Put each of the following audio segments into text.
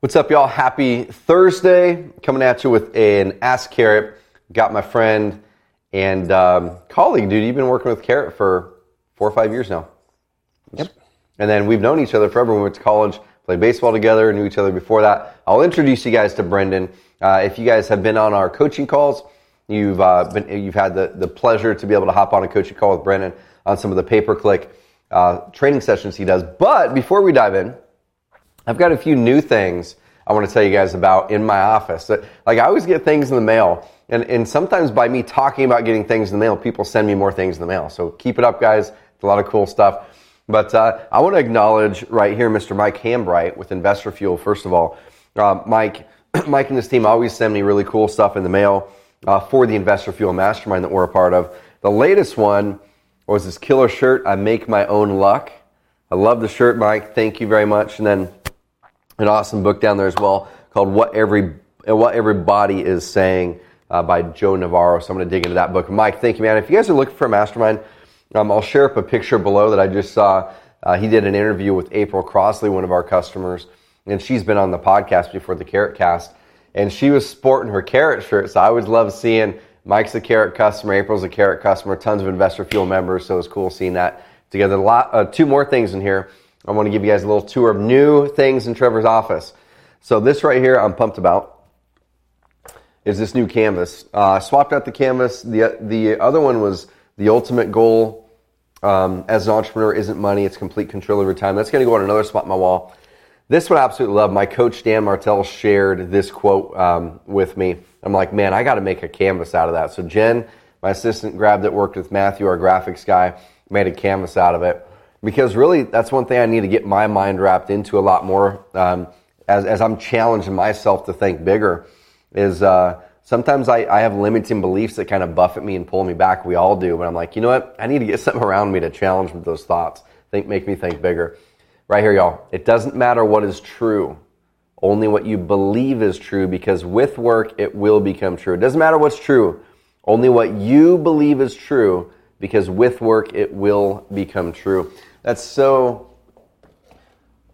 What's up, y'all? Happy Thursday. Coming at you with an Ask Carrot. Got my friend and um, colleague, dude. You've been working with Carrot for four or five years now. Yep. And then we've known each other forever. We went to college, played baseball together, knew each other before that. I'll introduce you guys to Brendan. Uh, if you guys have been on our coaching calls, you've uh, been, you've had the, the pleasure to be able to hop on a coaching call with Brendan on some of the pay per click uh, training sessions he does. But before we dive in, I've got a few new things I want to tell you guys about in my office. Like I always get things in the mail, and, and sometimes by me talking about getting things in the mail, people send me more things in the mail. So keep it up, guys. It's a lot of cool stuff. But uh, I want to acknowledge right here Mr. Mike Hambright with Investor Fuel. First of all, uh, Mike, Mike and his team always send me really cool stuff in the mail uh, for the Investor Fuel Mastermind that we're a part of. The latest one was this killer shirt. I make my own luck. I love the shirt, Mike. Thank you very much. And then an awesome book down there as well called "What Every What Everybody Is Saying" uh, by Joe Navarro. So I'm going to dig into that book. Mike, thank you, man. If you guys are looking for a mastermind, um, I'll share up a picture below that I just saw. Uh, he did an interview with April Crossley, one of our customers, and she's been on the podcast before the Carrot Cast, and she was sporting her Carrot shirt. So I always love seeing Mike's a Carrot customer, April's a Carrot customer, tons of Investor Fuel members. So it's cool seeing that together. A lot, uh, two more things in here. I want to give you guys a little tour of new things in Trevor's office. So this right here, I'm pumped about, is this new canvas. Uh, swapped out the canvas. The the other one was the ultimate goal um, as an entrepreneur isn't money; it's complete control over time. That's going to go on another spot my wall. This one I absolutely love. My coach Dan Martell shared this quote um, with me. I'm like, man, I got to make a canvas out of that. So Jen, my assistant, grabbed it, worked with Matthew, our graphics guy, made a canvas out of it because really that's one thing I need to get my mind wrapped into a lot more um, as, as I'm challenging myself to think bigger is uh, sometimes I, I have limiting beliefs that kind of buffet me and pull me back. We all do. But I'm like, you know what? I need to get something around me to challenge those thoughts. Think, make me think bigger. Right here, y'all. It doesn't matter what is true. Only what you believe is true because with work, it will become true. It doesn't matter what's true. Only what you believe is true because with work, it will become true that's so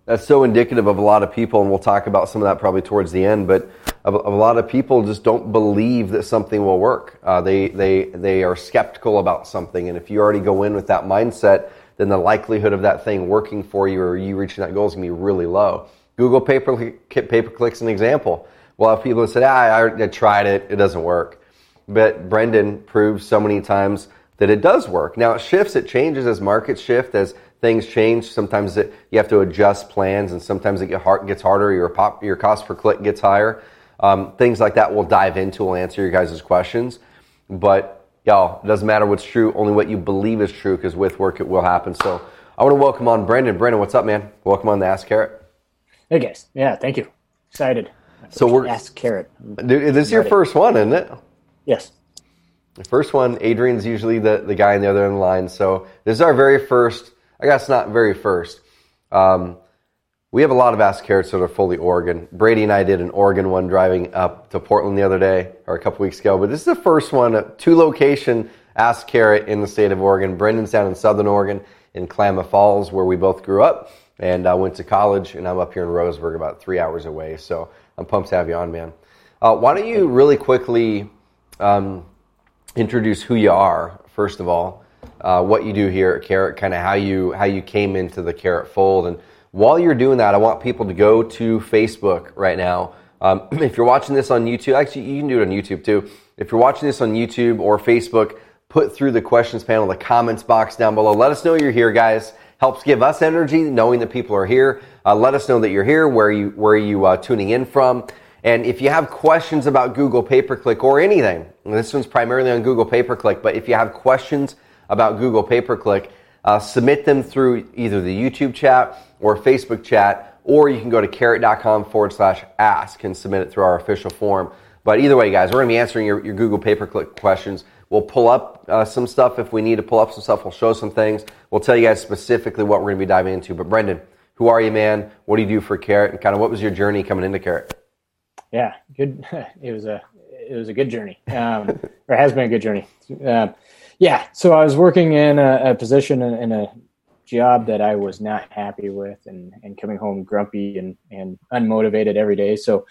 that's so indicative of a lot of people, and we'll talk about some of that probably towards the end. But a, a lot of people just don't believe that something will work. Uh, they they they are skeptical about something, and if you already go in with that mindset, then the likelihood of that thing working for you or you reaching that goal is going to be really low. Google pay per pay per click's an example. Well, if people have said, ah, I, I tried it, it doesn't work. But Brendan proves so many times that it does work. Now it shifts, it changes as markets shift, as things change. Sometimes it, you have to adjust plans, and sometimes it get hard, gets harder. Your pop, your cost per click gets higher. Um, things like that we'll dive into. We'll answer your guys' questions. But y'all, it doesn't matter what's true. Only what you believe is true, because with work it will happen. So I want to welcome on Brandon. Brandon, what's up, man? Welcome on the Ask Carrot. Hey guys, yeah, thank you. Excited. So we're Ask Carrot. Dude, this is your first one, isn't it? Yes. The first one, Adrian's usually the, the guy in the other end of the line. So this is our very first I guess not very first. Um, we have a lot of Ask Carrots that are fully Oregon. Brady and I did an Oregon one driving up to Portland the other day or a couple weeks ago, but this is the first one, two location Ask Carrot in the state of Oregon. Brendan's down in Southern Oregon in Klamath Falls, where we both grew up, and I went to college, and I'm up here in Roseburg, about three hours away. So I'm pumped to have you on, man. Uh, why don't you really quickly um, introduce who you are, first of all, uh, what you do here at Carrot, kind of how you how you came into the Carrot fold. And while you're doing that, I want people to go to Facebook right now. Um, if you're watching this on YouTube, actually you can do it on YouTube too. If you're watching this on YouTube or Facebook, put through the questions panel, the comments box down below. Let us know you're here, guys. Helps give us energy knowing that people are here. Uh, let us know that you're here, where you where are you uh, tuning in from. And if you have questions about Google Pay Per Click or anything, this one's primarily on Google Pay Per Click, but if you have questions about Google Pay Per Click, uh, submit them through either the YouTube chat or Facebook chat, or you can go to carrot.com forward slash ask and submit it through our official form. But either way, guys, we're going to be answering your, your Google Pay Per Click questions. We'll pull up uh, some stuff if we need to pull up some stuff. We'll show some things. We'll tell you guys specifically what we're going to be diving into. But Brendan, who are you, man? What do you do for Carrot? And kind of what was your journey coming into Carrot? Yeah, good. It was a it was a good journey, um, or has been a good journey. Uh, yeah, so I was working in a, a position in, in, a job that I was not happy with and, and coming home grumpy and, and unmotivated every day. So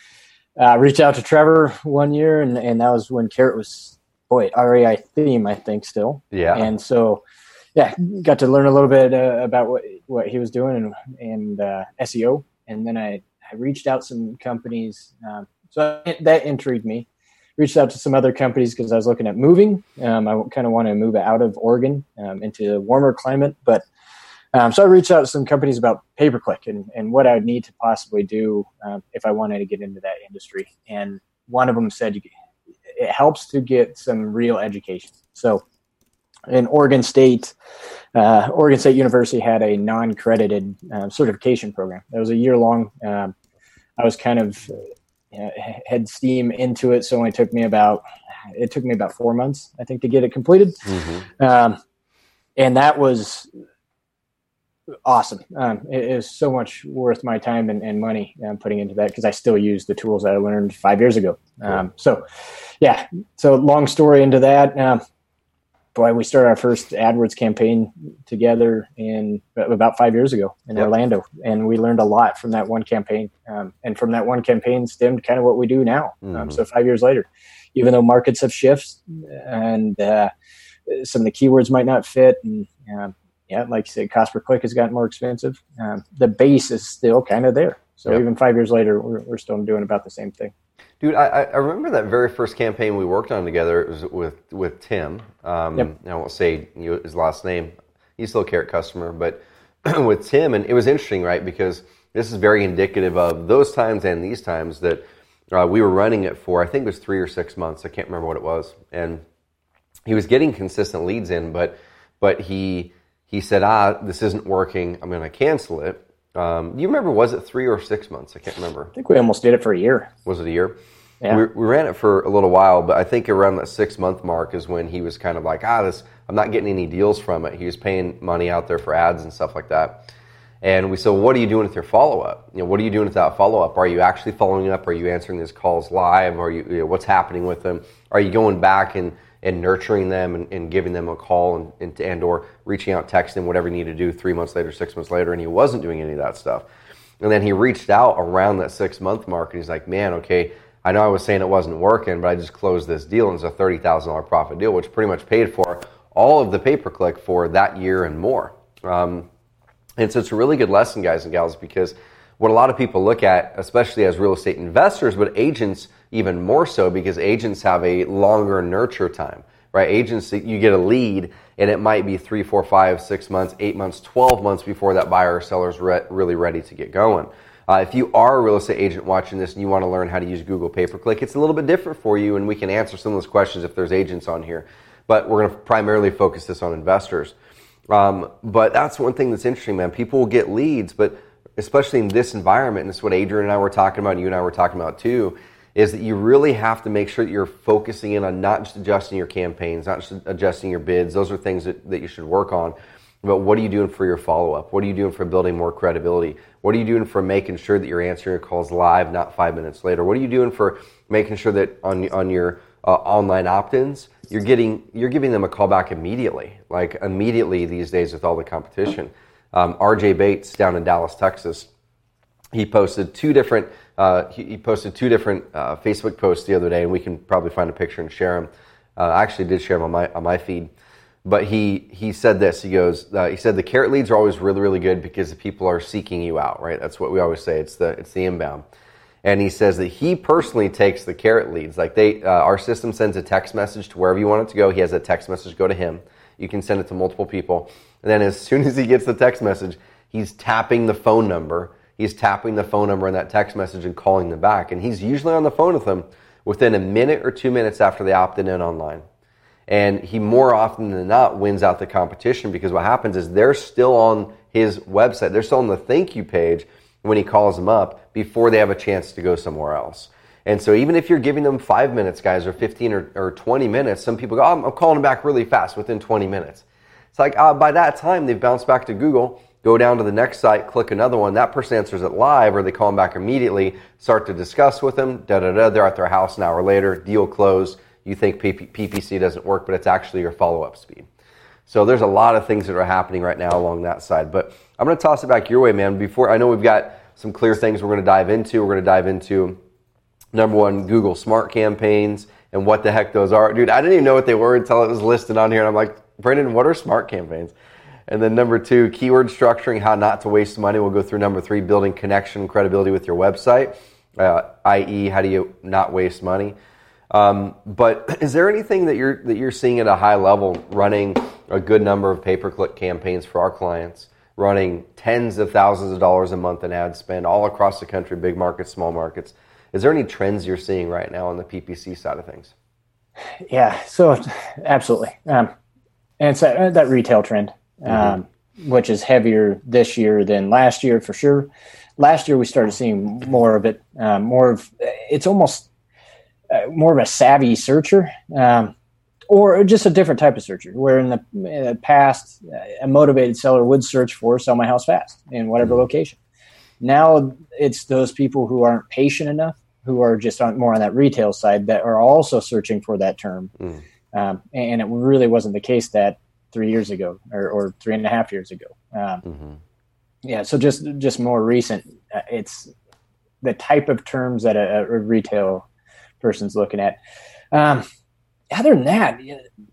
I uh, reached out to Trevor one year and, and that was when Carrot was, boy, REI theme, I think still. Yeah. And so, yeah, got to learn a little bit uh, about what, what he was doing and, and uh, SEO. And then I, I reached out some companies. Um, so that intrigued me reached out to some other companies because I was looking at moving. Um, I kind of want to move out of Oregon um, into a warmer climate, but um, so I reached out to some companies about pay per click and, and what I would need to possibly do um, if I wanted to get into that industry. And one of them said it helps to get some real education. So in Oregon State, uh, Oregon State University had a non-credited uh, certification program. It was a year long. Um, I was kind of uh, had steam into it, so it only took me about it took me about four months, I think, to get it completed. Mm-hmm. Um, and that was awesome. Um, it is so much worth my time and, and money um, putting into that because I still use the tools that I learned five years ago. Um, so, yeah. So long story into that. Um, boy, we started our first AdWords campaign together in about five years ago in yep. Orlando, and we learned a lot from that one campaign. Um, and from that one campaign stemmed kind of what we do now. Um, mm-hmm. so five years later, even though markets have shifted and uh, some of the keywords might not fit and yeah, like you said, cost per click has gotten more expensive. Um, the base is still kind of there. So yep. even five years later, we're, we're still doing about the same thing. Dude, I, I, remember that very first campaign we worked on together. It was with with Tim. Um, yep. I won't say his last name. He's still a carrot customer, but with Tim, and it was interesting, right? Because this is very indicative of those times and these times that uh, we were running it for. I think it was three or six months. I can't remember what it was, and he was getting consistent leads in, but but he he said, ah, this isn't working. I'm going to cancel it. Um, you remember, was it three or six months? I can't remember. I think we almost did it for a year. Was it a year? Yeah. We, we ran it for a little while, but I think around that six month mark is when he was kind of like, ah, this, I'm not getting any deals from it. He was paying money out there for ads and stuff like that. And we said, well, what are you doing with your follow up? You know, what are you doing with that follow up? Are you actually following up? Are you answering these calls live? Are you, you know, what's happening with them? Are you going back and and nurturing them and, and, giving them a call and, and, and or reaching out, texting, whatever you need to do three months later, six months later, and he wasn't doing any of that stuff. And then he reached out around that six month mark and he's like, man, okay, I know I was saying it wasn't working, but I just closed this deal and it's a $30,000 profit deal, which pretty much paid for all of the pay per click for that year and more. Um, and so it's a really good lesson, guys and gals, because what a lot of people look at, especially as real estate investors, but agents even more so because agents have a longer nurture time, right? Agents, you get a lead and it might be three, four, five, six months, eight months, 12 months before that buyer or seller is re- really ready to get going. Uh, if you are a real estate agent watching this and you want to learn how to use Google pay per click, it's a little bit different for you, and we can answer some of those questions if there's agents on here. But we're going to primarily focus this on investors. Um, but that's one thing that's interesting, man. People will get leads, but especially in this environment, and is what Adrian and I were talking about, and you and I were talking about too, is that you really have to make sure that you're focusing in on not just adjusting your campaigns, not just adjusting your bids. Those are things that, that you should work on. But what are you doing for your follow up? What are you doing for building more credibility? What are you doing for making sure that you're answering your calls live, not five minutes later? What are you doing for making sure that on on your uh, online opt-ins, you're getting you're giving them a call back immediately, like immediately these days with all the competition. Um, RJ Bates down in Dallas, Texas, he posted two different uh, he, he, posted two different uh, Facebook posts the other day, and we can probably find a picture and share them. Uh, I actually did share them on my on my feed, but he he said this. He goes, uh, he said the carrot leads are always really really good because the people are seeking you out, right? That's what we always say. It's the it's the inbound. And he says that he personally takes the carrot leads. Like they, uh, our system sends a text message to wherever you want it to go. He has a text message go to him. You can send it to multiple people. And then as soon as he gets the text message, he's tapping the phone number he's tapping the phone number in that text message and calling them back. And he's usually on the phone with them within a minute or two minutes after they opted in online. And he more often than not wins out the competition because what happens is they're still on his website. They're still on the thank you page when he calls them up before they have a chance to go somewhere else. And so even if you're giving them five minutes, guys, or 15 or, or 20 minutes, some people go, oh, I'm, calling them back really fast within 20 minutes. It's like uh, by that time, they've bounced back to Google go down to the next site, click another one. That person answers it live, or they call them back immediately, start to discuss with them. Da da da. They're at their house an hour later. Deal closed. You think PPC doesn't work, but it's actually your follow up speed. So there's a lot of things that are happening right now along that side. But I'm going to toss it back your way, man. Before I know we've got some clear things we're going to dive into. We're going to dive into number one, Google Smart Campaigns and what the heck those are. Dude, I didn't even know what they were until it was listed on here. And I'm like, Brendan, what are smart campaigns? And then number two, keyword structuring, how not to waste money. We'll go through number three, building connection credibility with your website, uh, i.e., how do you not waste money? Um, but is there anything that you're that you're seeing at a high level running a good number of pay per click campaigns for our clients, running tens of thousands of dollars a month in ad spend all across the country, big markets, small markets? Is there any trends you're seeing right now on the PPC side of things? Yeah, so absolutely, um, and so that, retail trend, mm-hmm. um, which is heavier this year than last year for sure. Last year we started seeing more of it, um, more of it's almost uh, more of a savvy searcher, um, or just a different type of searcher. Where in the, in the, past, a motivated seller would search for "sell my house fast" in whatever mm-hmm. location. Now it's those people who aren't patient enough, who are just on more on that retail side, that are also searching for that term. Mm. Um, and it really wasn't the case that three years ago or, or three and a half years ago. Um, mm-hmm. Yeah, so just just more recent. Uh, it's the type of terms that a, a retail person's looking at. Um, other than that,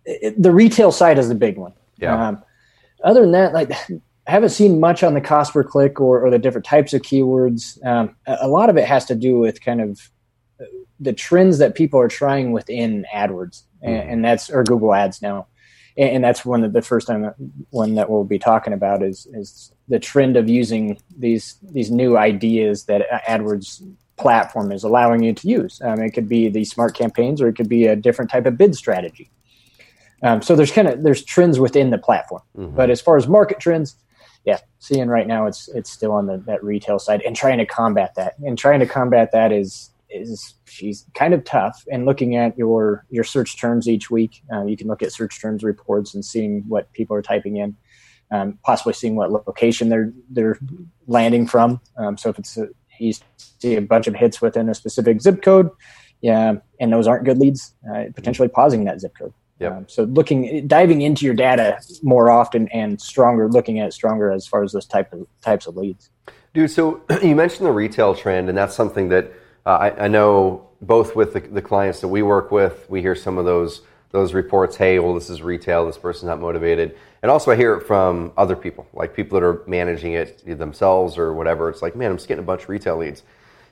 it, the retail side is the big one. Yeah. Um, other than that, like I haven't seen much on the cost per click or, or the different types of keywords. Um, a, a, lot of it has to do with kind of the trends that people are trying within AdWords, and, and that's or Google Ads now, and, and that's one of the first time that, one that we'll be talking about is is the trend of using these these new ideas that AdWords platform is allowing you to use. Um, it could be the smart campaigns, or it could be a different type of bid strategy. Um, so there's kind of there's trends within the platform, mm-hmm. but as far as market trends, yeah, seeing right now it's it's still on the that retail side and trying to combat that. And trying to combat that is is she's kind of tough. And looking at your your search terms each week, uh, you can look at search terms reports and seeing what people are typing in, um, possibly seeing what location they're they're landing from. Um, so if it's a, you see a bunch of hits within a specific zip code, yeah, and those aren't good leads, uh, potentially pausing that zip code. Yep. Um, so looking, diving into your data more often and stronger, looking at it stronger as far as those type of types of leads. Dude, so you mentioned the retail trend, and that's something that I, I, know both with the, the, clients that we work with, we hear some of those those reports. Hey, well, this is retail. This person's not motivated, and also I hear it from other people, like people that are managing it themselves or whatever. It's like, man, I'm just getting a bunch of retail leads,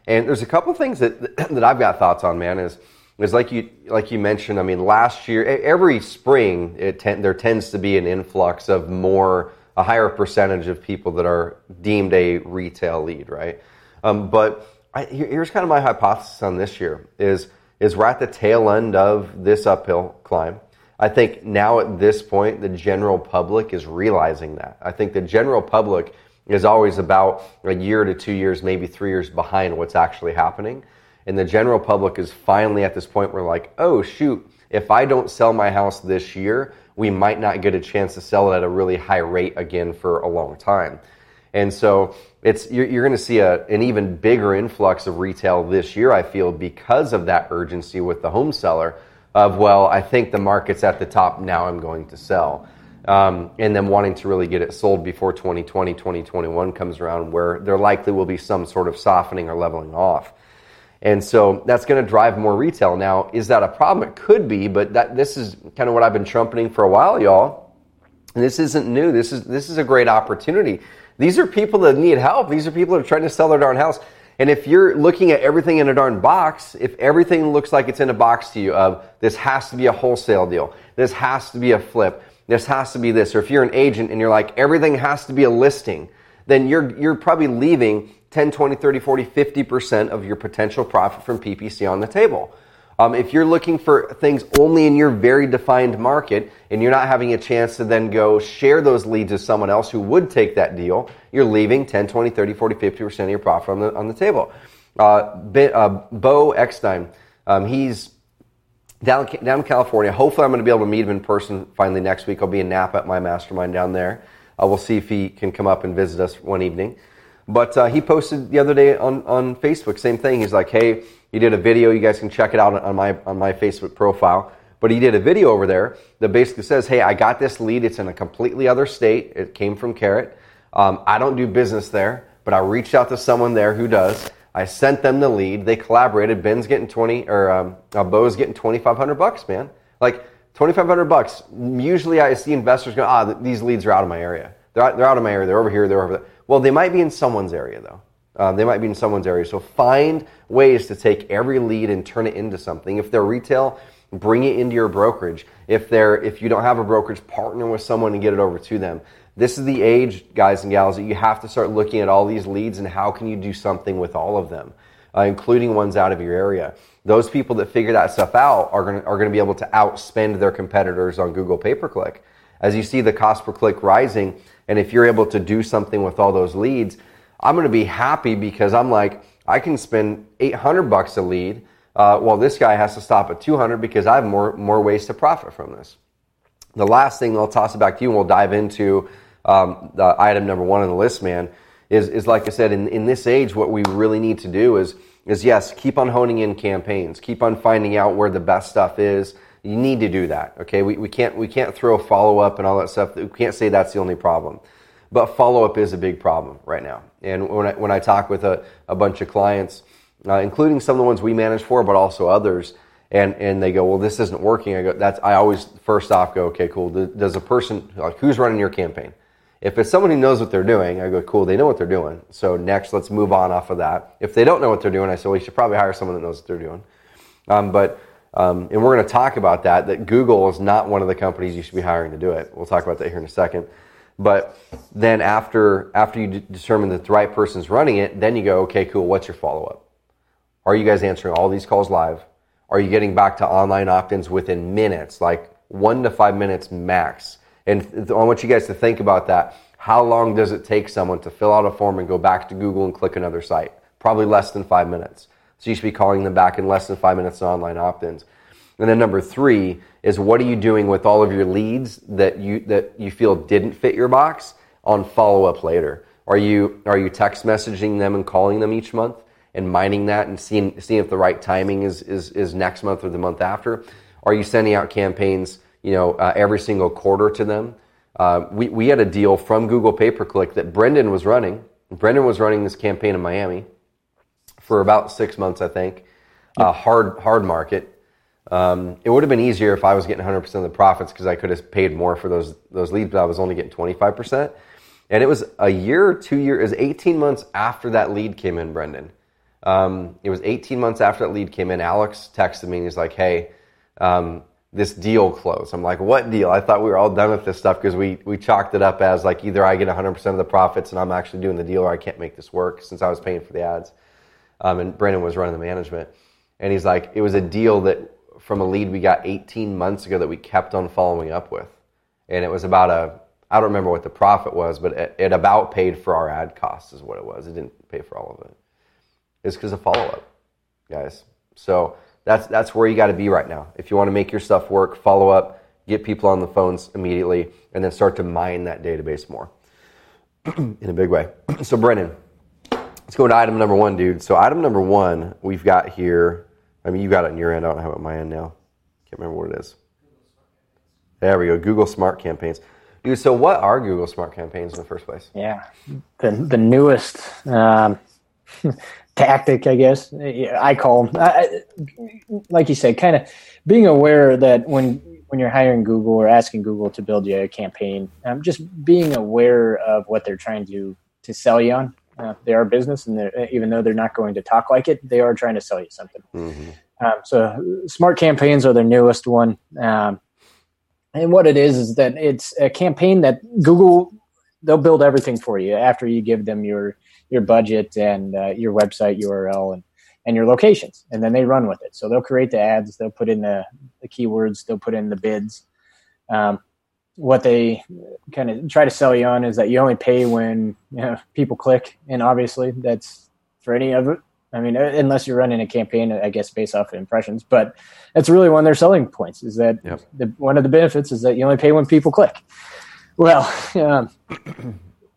and there's a couple things that that I've got thoughts on, man. Is is like you like you mentioned. I mean, last year, every spring, it ten, there tends to be an influx of more a higher percentage of people that are deemed a retail lead, right? Um, but I, here's kind of my hypothesis on this year is is we're at the tail end of this uphill climb. I think now at this point, the general public is realizing that. I think the general public is always about a year to two years, maybe three years behind what's actually happening. And the general public is finally at this point where, like, oh, shoot, if I don't sell my house this year, we might not get a chance to sell it at a really high rate again for a long time. And so it's you're, you're going to see a, an even bigger influx of retail this year. I feel because of that urgency with the home seller of well, I think the market's at the top now. I'm going to sell, um, and then wanting to really get it sold before 2020, 2021 comes around, where there likely will be some sort of softening or leveling off. And so that's going to drive more retail. Now, is that a problem? It could be, but that this is kind of what I've been trumpeting for a while, y'all. And this isn't new. This is this is a great opportunity these are people that need help. These are people that are trying to sell their darn house. And if you're looking at everything in a darn box, if everything looks like it's in a box to you of this has to be a wholesale deal, this has to be a flip, this has to be this, or if you're an agent and you're like everything has to be a listing, then you're you're probably leaving 10, 20, 30, 40, 50% of your potential profit from PPC on the table. Um, if you're looking for things only in your very defined market and you're not having a chance to then go share those leads with someone else who would take that deal, you're leaving 10, 20, 30, 40, 50% of your profit on the, on the table. Uh, uh, Bo Eckstein, um, he's down, down in California. Hopefully, I'm going to be able to meet him in person finally next week. I'll be in Napa at my mastermind down there. Uh, we'll see if he can come up and visit us one evening. But uh, he posted the other day on, on Facebook, same thing. He's like, hey, he did a video. You guys can check it out on my on my Facebook profile. But he did a video over there that basically says, "Hey, I got this lead. It's in a completely other state. It came from Carrot. Um, I don't do business there, but I reached out to someone there who does. I sent them the lead. They collaborated. Ben's getting twenty, or um, uh, Bo's getting twenty five hundred bucks, man. Like twenty five hundred bucks. Usually, I see investors go, "Ah, these leads are out of my area. They're out, they're out of my area. They're over here. They're over there." Well, they might be in someone's area though. Um, they might be in someone's area. So find ways to take every lead and turn it into something. If they're retail, bring it into your brokerage. If they're if you don't have a brokerage, partner with someone and get it over to them. This is the age, guys and gals, that you have to start looking at all these leads and how can you do something with all of them, uh, including ones out of your area. Those people that figure that stuff out are going are going to be able to outspend their competitors on Google pay per click. As you see the cost per click rising, and if you're able to do something with all those leads, I'm going to be happy because I'm like, I can spend 800 bucks a lead, uh, while this guy has to stop at 200 because I have more more ways to profit from this. The last thing I'll toss it back to you, and we'll dive into um, the item number one on the list, man. Is, is like I said, in, in this age, what we really need to do is is yes, keep on honing in campaigns, keep on finding out where the best stuff is. You need to do that. Okay, we, we can't we can't throw follow up and all that stuff. We can't say that's the only problem. But follow up is a big problem right now. And when I, when I talk with a, a bunch of clients, uh, including some of the ones we manage for, but also others, and, and they go, well, this isn't working. I go, that's, I always first off go, okay, cool. Does a person, like, who's running your campaign? If it's someone who knows what they're doing, I go, cool, they know what they're doing. So next, let's move on off of that. If they don't know what they're doing, I say, well, you should probably hire someone that knows what they're doing. Um, but, um, and we're going to talk about that, that Google is not one of the companies you should be hiring to do it. We'll talk about that here in a second. But then after after you determine that the right person's running it, then you go, okay, cool. What's your follow up? Are you guys answering all these calls live? Are you getting back to online opt-ins within minutes, like one to five minutes max? And I want you guys to think about that. How long does it take someone to fill out a form and go back to Google and click another site? Probably less than five minutes. So you should be calling them back in less than five minutes on online opt-ins. And then number three is what are you doing with all of your leads that you that you feel didn't fit your box on follow up later? Are you are you text messaging them and calling them each month and mining that and seeing seeing if the right timing is is, is next month or the month after? Are you sending out campaigns you know uh, every single quarter to them? Uh, we we had a deal from Google pay per click that Brendan was running. Brendan was running this campaign in Miami for about six months, I think. Uh, hard hard market um, it would have been easier if I was getting 100% of the profits because I could have paid more for those those leads, but I was only getting 25%. And it was a year two years, it was 18 months after that lead came in, Brendan. Um, it was 18 months after that lead came in. Alex texted me and he's like, hey, um, this deal closed. I'm like, what deal? I thought we were all done with this stuff because we, we chalked it up as like either I get 100% of the profits and I'm actually doing the deal or I can't make this work since I was paying for the ads. Um, and Brendan was running the management. And he's like, it was a deal that from a lead we got 18 months ago that we kept on following up with. And it was about a, I don't remember what the profit was, but it, it about paid for our ad costs, is what it was. It didn't pay for all of it. It's because of follow up, guys. So that's, that's where you got to be right now. If you want to make your stuff work, follow up, get people on the phones immediately, and then start to mine that database more in a big way. So, Brennan, let's go to item number one, dude. So, item number one we've got here I mean, you got it on your end. I don't have it on my end now. Can't remember what it is. There we go. Google Smart Campaigns. Dude, so what are Google Smart Campaigns in the first place? Yeah, the the newest um, tactic, I guess. I call them. I, like you said, kind of being aware that when when you're hiring Google or asking Google to build you a campaign, um, just being aware of what they're trying to to sell you on. Uh, they are business, and even though they're not going to talk like it, they are trying to sell you something. Mm-hmm. Um, so, smart campaigns are their newest one. Um, and what it is is that it's a campaign that Google they'll build everything for you after you give them your your budget and uh, your website URL and and your locations, and then they run with it. So they'll create the ads, they'll put in the, the keywords, they'll put in the bids. Um, what they kind of try to sell you on is that you only pay when you know, people click, and obviously that's for any of it. I mean, uh, unless you're running a campaign, I guess based off of impressions, but that's really one of their selling points. Is that yep. the, one of the benefits is that you only pay when people click. Well, um,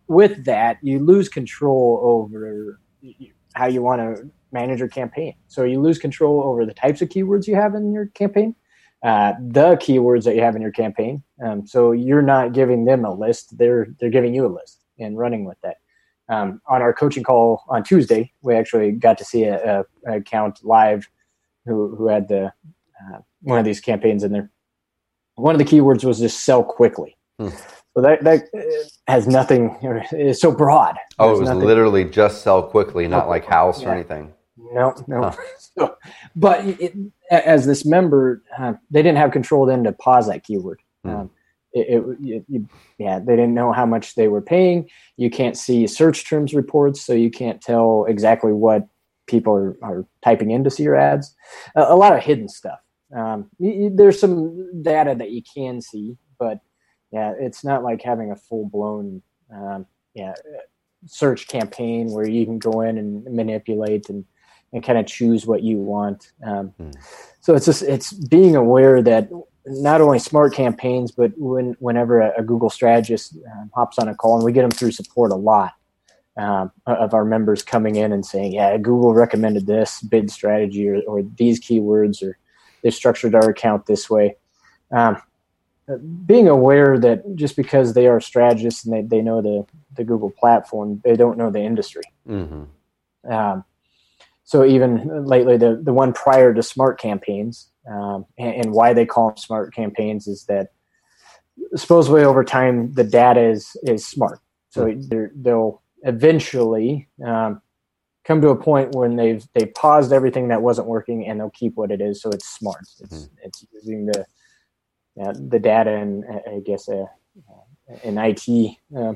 with that, you lose control over how you want to manage your campaign. So you lose control over the types of keywords you have in your campaign uh, the keywords that you have in your campaign. Um, so you're not giving them a list; they're they're giving you a list and running with that. Um, on our coaching call on Tuesday, we actually got to see a, a, account live who who had the uh, one of these campaigns in there. One of the keywords was just sell quickly. Hmm. So that that uh, has nothing. It's so broad. Oh, it was nothing. literally just sell quickly, not like house yeah. or anything. No, no. Huh. So, but it, as this member, uh, they didn't have control then to pause that keyword. Hmm. Um, it, it, it, yeah, they didn't know how much they were paying. You can't see search terms reports, so you can't tell exactly what people are, are typing in to see your ads. A, a lot of hidden stuff. Um, you, there's some data that you can see, but yeah, it's not like having a full blown um, yeah search campaign where you can go in and manipulate and and kind of choose what you want. Um, mm. So it's just it's being aware that not only smart campaigns, but when whenever a, a Google strategist um, hops on a call, and we get them through support a lot um, of our members coming in and saying, "Yeah, Google recommended this bid strategy or, or these keywords, or they structured our account this way." Um, being aware that just because they are strategists and they, they know the, the Google platform, they don't know the industry. Mm-hmm. Um, so even lately, the the one prior to smart campaigns, um, and, and, why they call them smart campaigns is that supposedly over time the data is is smart. So mm-hmm. they'll eventually um, come to a point when they've they paused everything that wasn't working and they'll keep what it is. So it's smart. It's mm-hmm. it's using the uh, the data and I guess a, uh, an IT uh,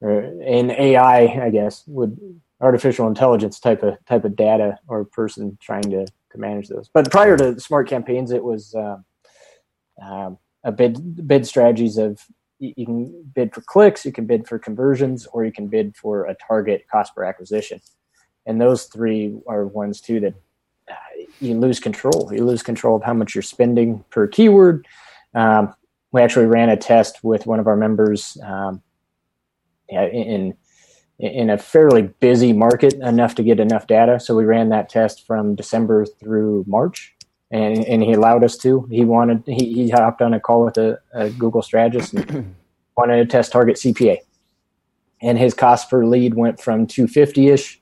or an AI, I guess would artificial intelligence type of type of data or person trying to to manage those. But prior to smart campaigns, it was uh, um, a bid bid strategies of you can bid for clicks, you can bid for conversions, or you can bid for a target cost per acquisition. And those three are ones too that uh, you lose control. You lose control of how much you're spending per keyword. Um, we actually ran a test with one of our members um, in a fairly busy market enough to get enough data. So we ran that test from December through March, and, and he allowed us to. He wanted he, he hopped on a call with a, a Google strategist and wanted to test target CPA, and his cost per lead went from 250 ish,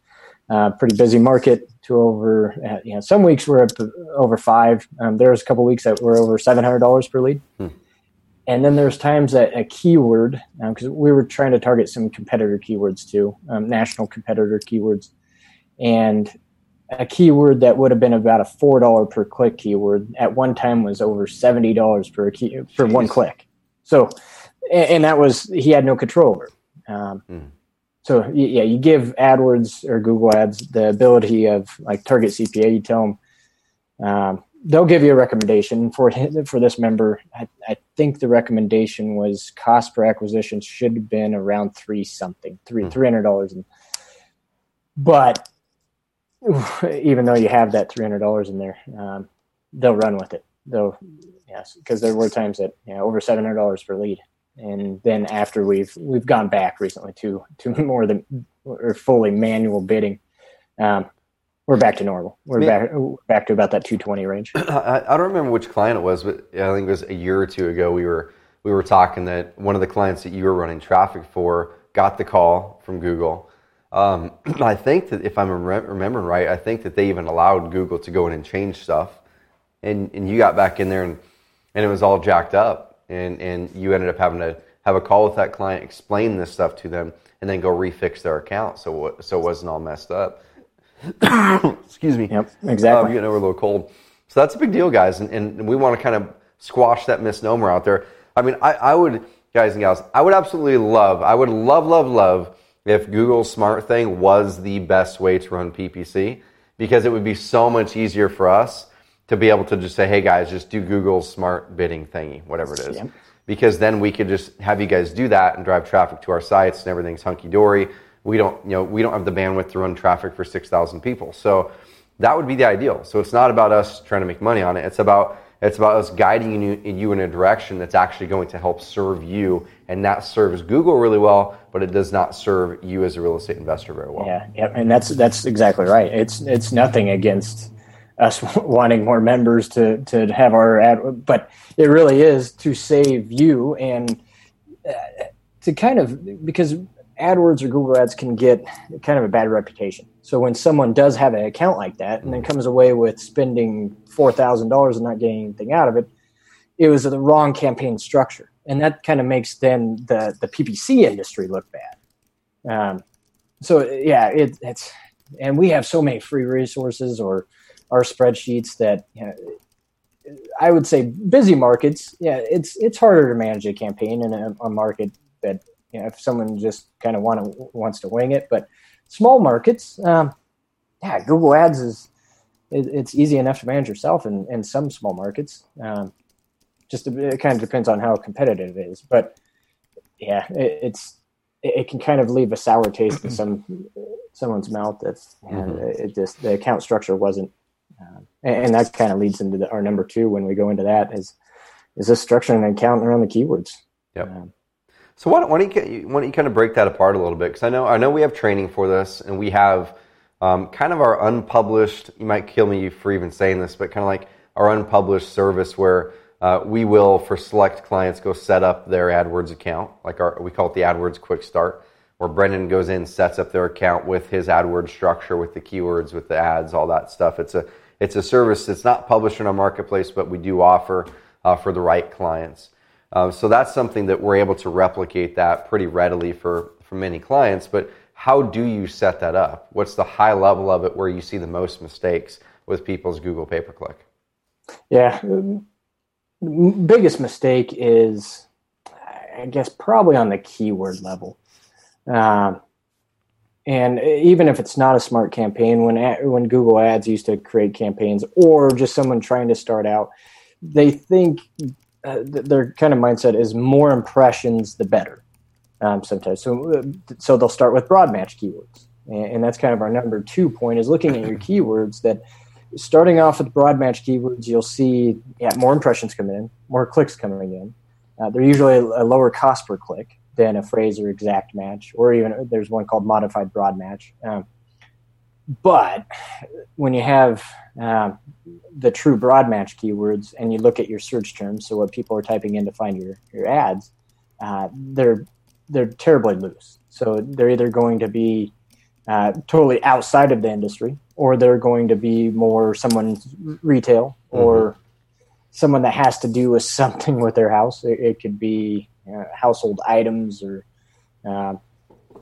uh, pretty busy market, to over uh, you know some weeks we're up over five. Um, there was a couple weeks that were over seven hundred dollars per lead. Hmm. And then there's times that a keyword, because um, we were trying to target some competitor keywords too, um, national competitor keywords, and a keyword that would have been about a four dollar per click keyword at one time was over seventy dollars per key for one click. So, and, and, that was he had no control over. Um, mm. So yeah, you give AdWords or Google Ads the ability of like target CPA. You tell them um, they'll give you a recommendation for for this member. I, I, think the recommendation was cost per acquisition should have been around three something, three hmm. three hundred dollars. But even though you have that three hundred dollars in there, um, they'll run with it. They'll yes, because there were times that you know over seven hundred dollars per lead, and then after we've we've gone back recently to to more than or fully manual bidding. Um, we're back to normal. We're back back to about that 220 range. I, I, don't remember which client it was, but I think it was a year or two ago. We were we were talking that one of the clients that you were running traffic for got the call from Google. Um, I think that if I'm remembering right, I think that they even allowed Google to go in and change stuff, and and you got back in there and and it was all jacked up, and and you ended up having to have a call with that client, explain this stuff to them, and then go refix their account so so it wasn't all messed up. Excuse me. Yep, exactly. I'm getting over a little cold. So that's a big deal, guys, and, and we want to kind of squash that misnomer out there. I mean, I, I would, guys and gals, I would absolutely love, I would love, love, love if Google's Smart Thing was the best way to run PPC because it would be so much easier for us to be able to just say, hey guys, just do Google's Smart Bidding thingy, whatever it is. Because then we could just have you guys do that and drive traffic to our sites and everything's hunky dory we don't, you know, we don't have the bandwidth to run traffic for 6,000 people. So that would be the ideal. So it's not about us trying to make money on it. It's about it's about us guiding you, you in a direction that's actually going to help serve you, and that serves Google really well, but it does not serve you as a real estate investor very well. Yeah, yeah, and that's that's exactly right. It's it's nothing against us wanting more members to to have our ad, but it really is to save you and uh, to kind of because AdWords or Google Ads can get kind of a bad reputation. So when someone does have an account like that and then comes away with spending four thousand dollars and not getting anything out of it, it was the wrong campaign structure, and that kind of makes then the the PPC industry look bad. Um, so yeah, it, it's and we have so many free resources or our spreadsheets that you know, I would say busy markets. Yeah, it's it's harder to manage a campaign in a, a market that you know, if someone just kind of want to wants to wing it. But small markets, um, yeah, Google Ads is it, it's easy enough to manage yourself in, in some small markets. Um, just it kind of depends on how competitive it is, but yeah, it, it's it, can kind of leave a sour taste in some someone's mouth. That mm-hmm. it just the account structure wasn't, uh, and, and, that kind of leads into the, our number two when we go into that is is this structuring an account around the keywords. Yep. Um, so why don't, why don't, you, why don't you kind of break that apart a little bit? Because I know I know we have training for this, and we have um, kind of our unpublished. You might kill me for even saying this, but kind of like our unpublished service where uh, we will, for select clients, go set up their AdWords account, like our we call it the AdWords Quick Start, where Brendan goes in, sets up their account with his AdWords structure, with the keywords, with the ads, all that stuff. It's a it's a service that's not published in our marketplace, but we do offer uh, for the right clients. Uh, so that's something that we're able to replicate that pretty readily for for many clients. But how do you set that up? What's the high level of it where you see the most mistakes with people's Google pay per click? Yeah, biggest mistake is, I guess, probably on the keyword level. Um, and even if it's not a smart campaign, when when Google Ads used to create campaigns, or just someone trying to start out, they think uh, their kind of mindset is more impressions the better. Um, sometimes, so uh, so they'll start with broad match keywords, and, and that's kind of our number two point is looking at your keywords that starting off with broad match keywords, you'll see yeah, more impressions coming in, more clicks coming in. Uh, they're usually a lower cost per click than a phrase or exact match, or even there's one called modified broad match. Um, but when you have um, the true broad match keywords and you look at your search terms, so what people are typing in to find your, your ads, uh, they're they're terribly loose. So they're either going to be uh, totally outside of the industry, or they're going to be more someone retail or mm-hmm. someone that has to do with something with their house. It, it could be uh, household items or uh,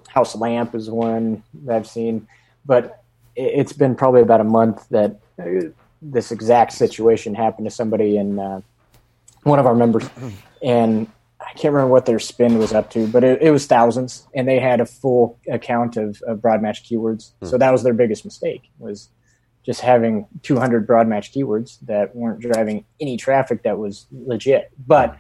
house lamp is one that I've seen, but it, has been probably about a month that uh, this exact situation happened to somebody in uh, one of our members, and I can't remember what their spend was up to, but it, it was thousands, and they had a full account of, of broad match keywords. Hmm. So that was their biggest mistake was just having 200 broad match keywords that weren't driving any traffic that was legit. But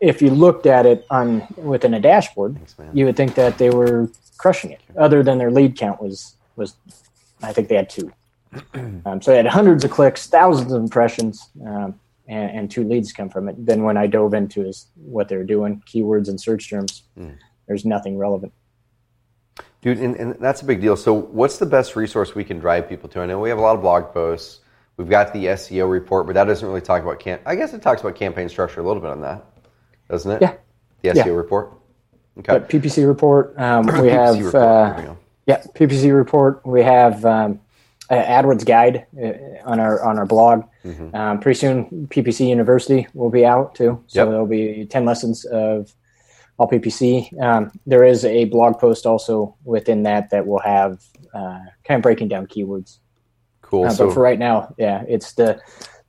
if you looked at it on within a dashboard, Thanks, you would think that they were crushing it. Other than their lead count was was, I think they had two. Um, so they had hundreds of clicks, thousands of impressions. Um, and, and, two leads come from it. Then when I dove into is what they're doing, keywords and search terms, mm. there's nothing relevant. Dude, and, and, that's a big deal. So, what's the best resource we can drive people to? I know we have a lot of blog posts. We've got the SEO report, but that doesn't really talk about camp. I guess it talks about campaign structure a little bit on that, doesn't it? Yeah. The SEO yeah. report. Okay. But PPC report. Um, we PPC have. Report. Uh, yeah, PPC report. We have um, AdWords guide uh, on our on our blog. Mm-hmm. Um, pretty soon, PPC University will be out too. So yep. there'll be ten lessons of all PPC. Um, there is a blog post also within that that will have uh, kind of breaking down keywords. Cool. Uh, so, but for right now, yeah, it's the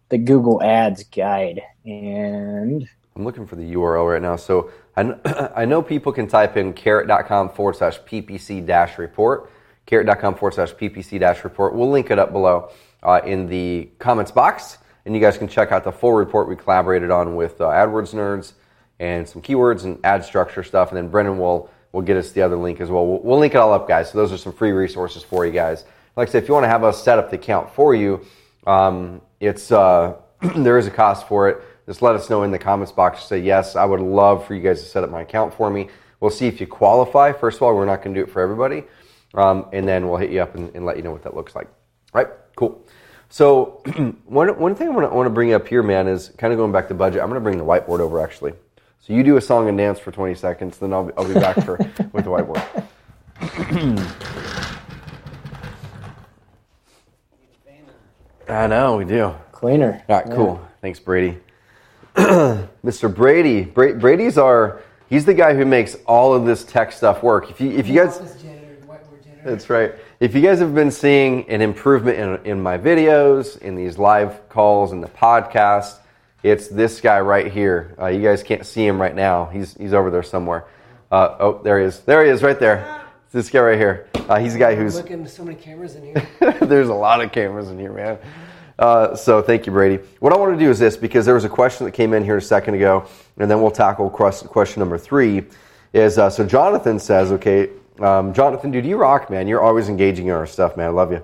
the Google Ads guide, and I'm looking for the URL right now. So I, I know people can type in carrot.com forward slash PPC dash report carrot.com forward slash ppc dash report. We'll link it up below uh, in the comments box, and you guys can check out the full report we collaborated on with uh, AdWords nerds and some keywords and ad structure stuff. And then Brendan will will get us the other link as well. well. We'll link it all up, guys. So those are some free resources for you guys. Like I said, if you want to have us set up the account for you, um, it's uh, there is a cost for it. Just let us know in the comments box. Say yes, I would love for you guys to set up my account for me. We'll see if you qualify. First of all, we're not going to do it for everybody. Um, and then we'll hit you up and, and, let you know what that looks like. All right, cool. So one one thing I want to want to bring up here, man, is kind of going back to budget. I'm going to bring the whiteboard over actually. So you do a song and dance for 20 seconds, then I'll be, I'll be back for with the whiteboard. I know we do. Cleaner. All right, cool. Thanks, Brady. Mr. Brady. Bra- Brady's our. He's the guy who makes all of this tech stuff work. If you if you guys. Office janitor, whiteboard janitor. That's right. If you guys have been seeing an improvement in, in my videos, in these live calls, in the podcast, it's this guy right here. Uh, you guys can't see him right now. He's, he's over there somewhere. Uh, oh, there he is. There he is, right there. It's this guy right here. Uh, he's the guy who's. Looking so many cameras in here. There's a lot of cameras in here, man. Uh, so thank you, Brady. What I want to do is this because there was a question that came in here a second ago, and then we'll tackle question number three. Is uh, so Jonathan says, okay, um, Jonathan, dude, you rock, man. You're always engaging in our stuff, man. I love you.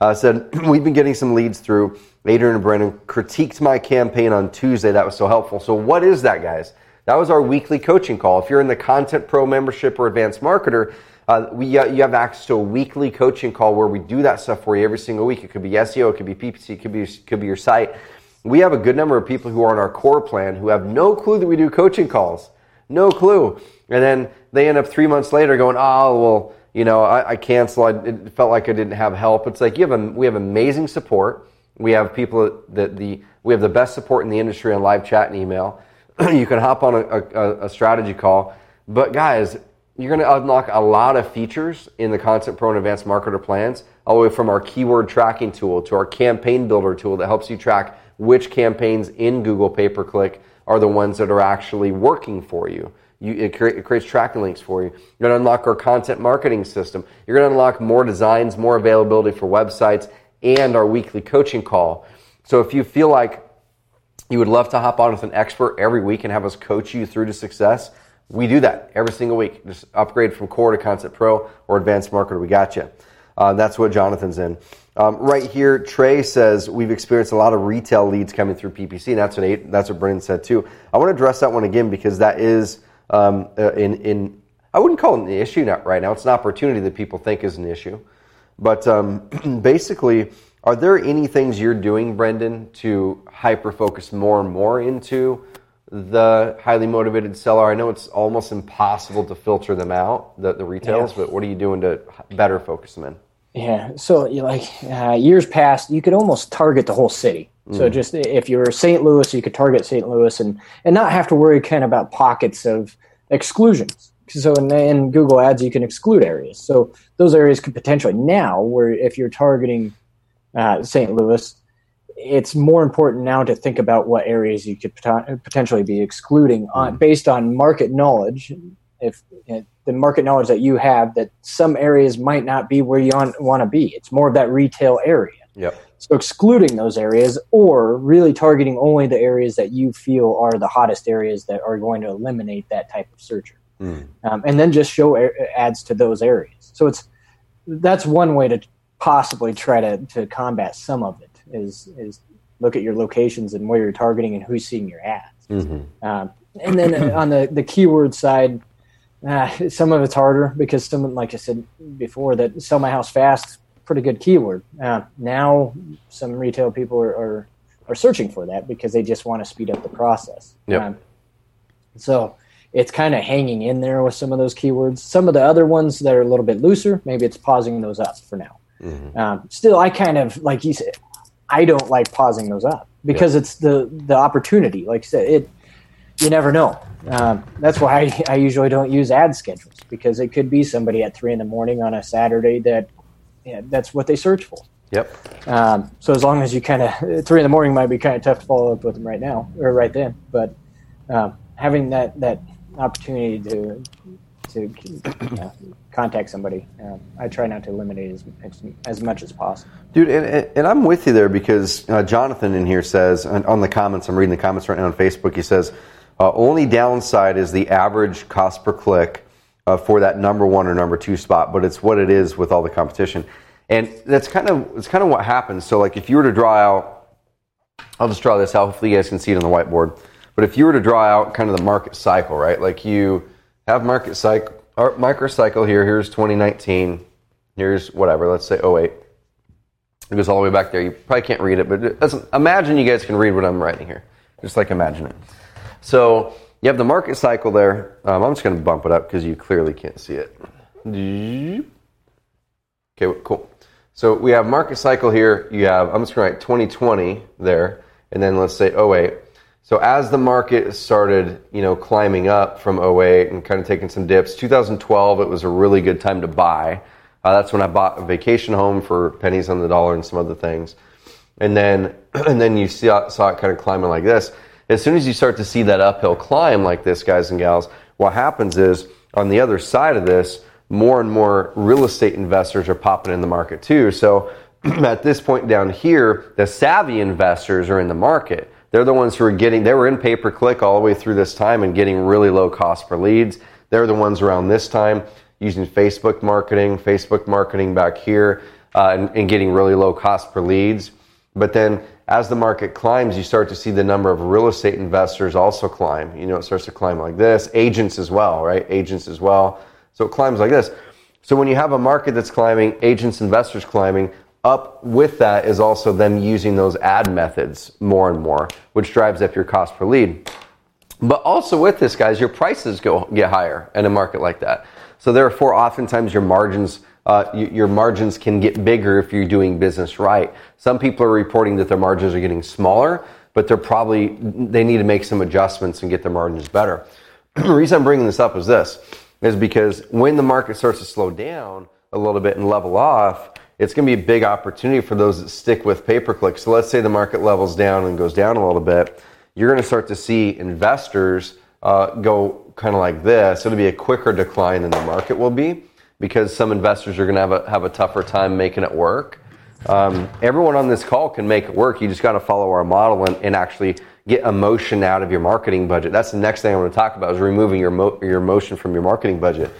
Uh, said we've been getting some leads through. Adrian and Brendan critiqued my campaign on Tuesday. That was so helpful. So what is that, guys? That was our weekly coaching call. If you're in the Content Pro membership or Advanced Marketer, uh, we, uh, you have access to a weekly coaching call where we do that stuff for you every single week. It could be SEO, it could be PPC, it could be, could be your site. We have a good number of people who are on our core plan who have no clue that we do coaching calls. No clue. And then they end up three months later going, oh, well, you know, I, I canceled. It felt like I didn't have help. It's like you have a, we have amazing support. We have people that the we have the best support in the industry on live chat and email. you can hop on a, a, a strategy call. But guys, you're going to unlock a lot of features in the Content Pro and Advanced Marketer plans, all the way from our keyword tracking tool to our campaign builder tool that helps you track which campaigns in Google pay per click are the ones that are actually working for you. you it, cre- it creates tracking links for you. You're going to unlock our content marketing system. You're going to unlock more designs, more availability for websites, and our weekly coaching call. So if you feel like you would love to hop on with an expert every week and have us coach you through to success, we do that every single week. Just upgrade from core to Content Pro or Advanced Marketer. We got you. Uh, that's what Jonathan's in. Um, right here, Trey says we've experienced a lot of retail leads coming through PPC, and that's what that's what Brendan said too. I want to address that one again because that is um, uh, in in I wouldn't call it an issue not right now. It's an opportunity that people think is an issue, but um, basically, are there any things you're doing, Brendan, to hyper focus more and more into the highly motivated seller? I know it's almost impossible to filter them out, the, the retails, Yeah. but what are you doing to better focus them in? Yeah. So like uh, years past, you could almost target the whole city. So just if you're St. Louis, you could target St. Louis and and not have to worry kind of about pockets of exclusions. So in, in Google Ads, you can exclude areas. So those areas could potentially now, where if you're targeting uh, St. Louis, it's more important now to think about what areas you could pot- potentially be excluding on based on market knowledge. If uh, the market knowledge that you have, that some areas might not be where you want to be. It's more of that retail area. Yep. So excluding those areas or really targeting only the areas that you feel are the hottest areas that are going to eliminate that type of searcher. Mm. Um, and then just show ads to those areas. So it's that's one way to possibly try to, to combat some of it is is look at your locations and where you're targeting and who's seeing your ads. Mhm. Um, and then uh, on the, the keyword side, uh, some of it's harder because some, like I said before, that sell my house fast, pretty good keyword. Uh, now, some retail people are, are are searching for that because they just want to speed up the process. Yep. Um, so it's kind of hanging in there with some of those keywords. Some of the other ones that are a little bit looser, maybe it's pausing those up for now. Um, still, I kind of like you said, I don't like pausing those up because it's the the opportunity. Like you said, it you never know. Um, that's why I, I usually don't use ad schedules because it could be somebody at three in the morning on a Saturday that yeah, that's what they search for. Yep. Um, so as long as you kind of three in the morning might be kind of tough to follow up with them right now or right then, but um, having that that opportunity to to uh, contact somebody, um, I try not to eliminate as, as much as possible. Dude, and, and- I'm with you there because uh, Jonathan in here says, on, on the comments, I'm reading the comments right now on Facebook, he says, uh, only downside is the average cost per click uh, for that number one or number two spot, but it's what it is with all the competition. And that's kind of, it's kind of what happens. So like if you were to draw out, I'll just draw this out, hopefully you guys can see it on the whiteboard. But if you were to draw out kind of the market cycle, right? Like you have market cycle, or microcycle here, here's 2019, here's whatever, let's say 08 It goes all the way back there. You probably can't read it, but imagine you guys can read what I'm writing here. Just like imagine it. So you have the market cycle there. Um, I'm just going to bump it up because you clearly can't see it. Okay, cool. So we have market cycle here. You have, I'm just going to write 2020 there, and then let's say 08. So as the market started, you know, climbing up from 08 and kind of taking some dips, 2012 it was a really good time to buy. Uh, that's when I bought a vacation home for pennies on the dollar and some other things. And then, and then you saw, saw it kind of climbing like this. As soon as you start to see that uphill climb like this, guys and gals, what happens is on the other side of this, more and more real estate investors are popping in the market too. So at this point down here, the savvy investors are in the market. They're the ones who are getting, they were in pay per click all the way through this time and getting really low cost per leads. They're the ones around this time using Facebook marketing, Facebook marketing back here, uh, and, and getting really low cost per leads. But then as the market climbs, you start to see the number of real estate investors also climb. You know, it starts to climb like this. Agents as well, right? Agents as well. So it climbs like this. So when you have a market that's climbing, agents, investors climbing, up with that is also them using those ad methods more and more, which drives up your cost per lead. But also with this, guys, your prices go get higher in a market like that. So therefore, oftentimes your margins, uh, your margins can get bigger if you're doing business right. Some people are reporting that their margins are getting smaller, but they're probably they need to make some adjustments and get their margins better. the reason I'm bringing this up is this is because when the market starts to slow down a little bit and level off, it's going to be a big opportunity for those that stick with pay per click. So let's say the market levels down and goes down a little bit, you're going to start to see investors uh, go kind of like this. It'll be a quicker decline than the market will be because some investors are going to have a, have a tougher time making it work. Um, everyone on this call can make it work. You just got to follow our model and, and actually get emotion out of your marketing budget. That's the next thing I want to talk about is removing your mo- your emotion from your marketing budget.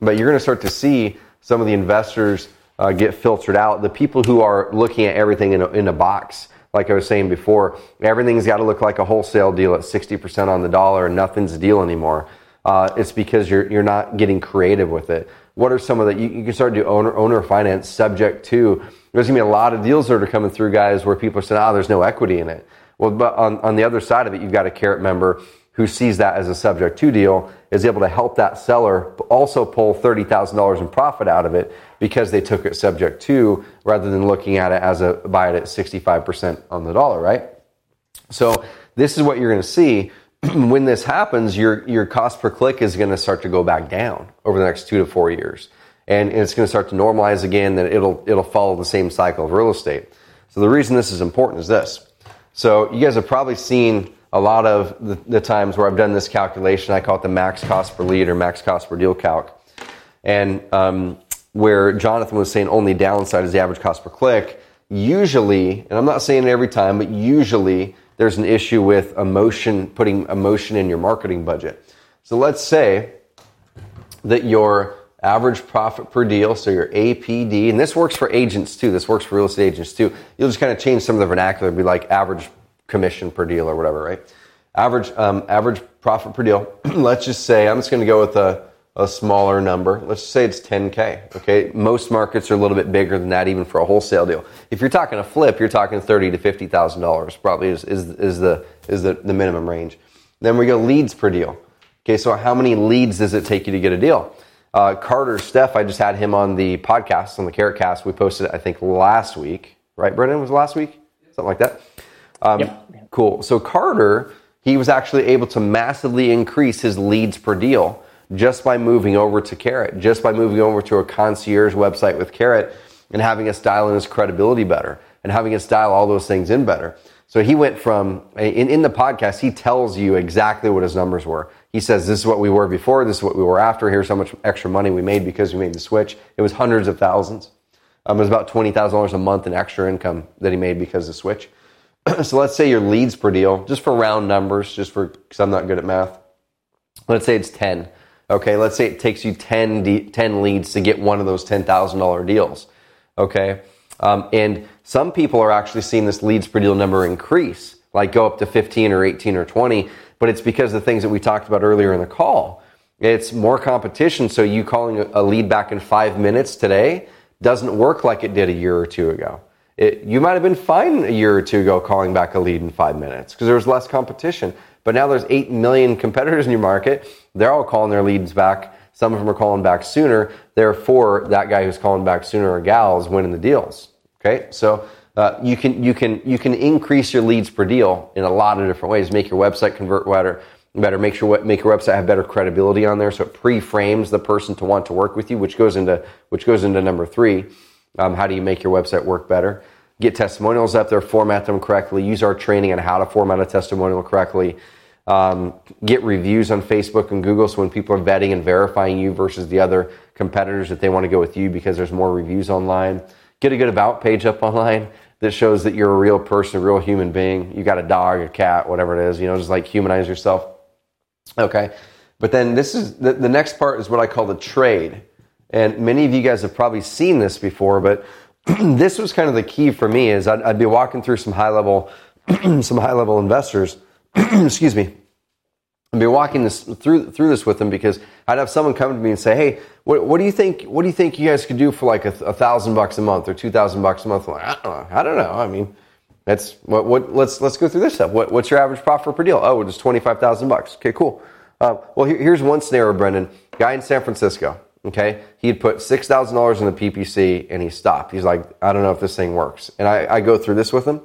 But you're going to start to see some of the investors uh, get filtered out. The people who are looking at everything in a, in a box, like I was saying before, everything's got to look like a wholesale deal at 60% on the dollar and nothing's a deal anymore. Uh, it's because you're you're not getting creative with it. What are some of the you, you can start to do owner owner finance subject to there's gonna be a lot of deals that are coming through guys where people are saying, ah, oh, there's no equity in it. Well, but on, on the other side of it, you've got a carrot member who sees that as a subject to deal, is able to help that seller also pull $30,000 in profit out of it because they took it subject to rather than looking at it as a buy it at 65% on the dollar, right? So this is what you're going to see. when this happens, your, your cost per click is going to start to go back down over the next two to four years. And it's going to start to normalize again, then it'll, it'll follow the same cycle of real estate. So the reason this is important is this. So you guys have probably seen a lot of the, the, times where I've done this calculation. I call it the max cost per lead or max cost per deal calc. And um, where Jonathan was saying only downside is the average cost per click. Usually, and I'm not saying it every time, but usually there's an issue with emotion, putting emotion in your marketing budget. So let's say that your average profit per deal, so your APD, and this works for agents too. This works for real estate agents too. You'll just kind of change some of the vernacular, be like average commission per deal or whatever, right? Average um, average profit per deal. Let's just say I'm just going to go with a, a smaller number. Let's say it's 10k. Okay, most markets are a little bit bigger than that, even for a wholesale deal. If you're talking a flip, you're talking thirty to fifty thousand dollars. Probably is, is is the is the, the minimum range. Then we go leads per deal. Okay, so how many leads does it take you to get a deal? Uh, Carter Steph, I just had him on the podcast, on the Carrot Cast. We posted I think, last week. Right, Brendan? Was last week? Something like that. Um, yep. Cool. So Carter, he was actually able to massively increase his leads per deal just by moving over to Carrot, just by moving over to a concierge website with Carrot and having us dial in his credibility better and having us dial all those things in better. So he went from, in, in the podcast, he tells you exactly what his numbers were. He says, this is what we were before, this is what we were after, here's how much extra money we made because we made the switch. It was hundreds of thousands. Um, it was about $20,000 a month in extra income that he made because of the switch. so let's say your leads per deal, just for round numbers, just for, because I'm not good at math. Let's say it's 10. Okay, let's say it takes you 10, de- 10 leads to get one of those $10,000 deals. Okay, um, and some people are actually seeing this leads per deal number increase, like go up to 15 or 18 or 20, but it's because of the things that we talked about earlier in the call. It's more competition, so you calling a lead back in five minutes today doesn't work like it did a year or two ago. It, you might have been fine a year or two ago calling back a lead in five minutes because there was less competition. But now there's 8 million competitors in your market. They're all calling their leads back. Some of them are calling back sooner. Therefore, that guy who's calling back sooner or gal is winning the deals. Okay, so uh, you can you can you can increase your leads per deal in a lot of different ways. Make your website convert better. Better make sure make your website have better credibility on there, so it pre-frames the person to want to work with you, which goes into which goes into number three. Um, how do you make your website work better? Get testimonials up there, format them correctly. Use our training on how to format a testimonial correctly. Um, get reviews on Facebook and Google, so when people are vetting and verifying you versus the other competitors, that they want to go with you because there's more reviews online get a good about page up online that shows that you're a real person, a real human being. You got a dog, a cat, whatever it is, you know, just like humanize yourself. Okay. But then this is the, the next part is what I call the trade. And many of you guys have probably seen this before, but this was kind of the key for me is I'd, I'd be walking through some high level, some high level investors, excuse me, I'd be walking this through through this with them because I'd have someone come to me and say, "Hey, what, what do you think? What do you think you guys could do for like a, a thousand bucks a month or two thousand bucks a month?" I'm like, I don't know. I don't know. I mean, that's what. What? Let's let's go through this stuff. What, what's your average profit per deal? Oh, it's twenty five thousand bucks. Okay, cool. Uh, well, here, here's one scenario, Brendan. Guy in San Francisco. Okay, he had put six thousand dollars in the PPC and he stopped. He's like, I don't know if this thing works. And I, I go through this with him.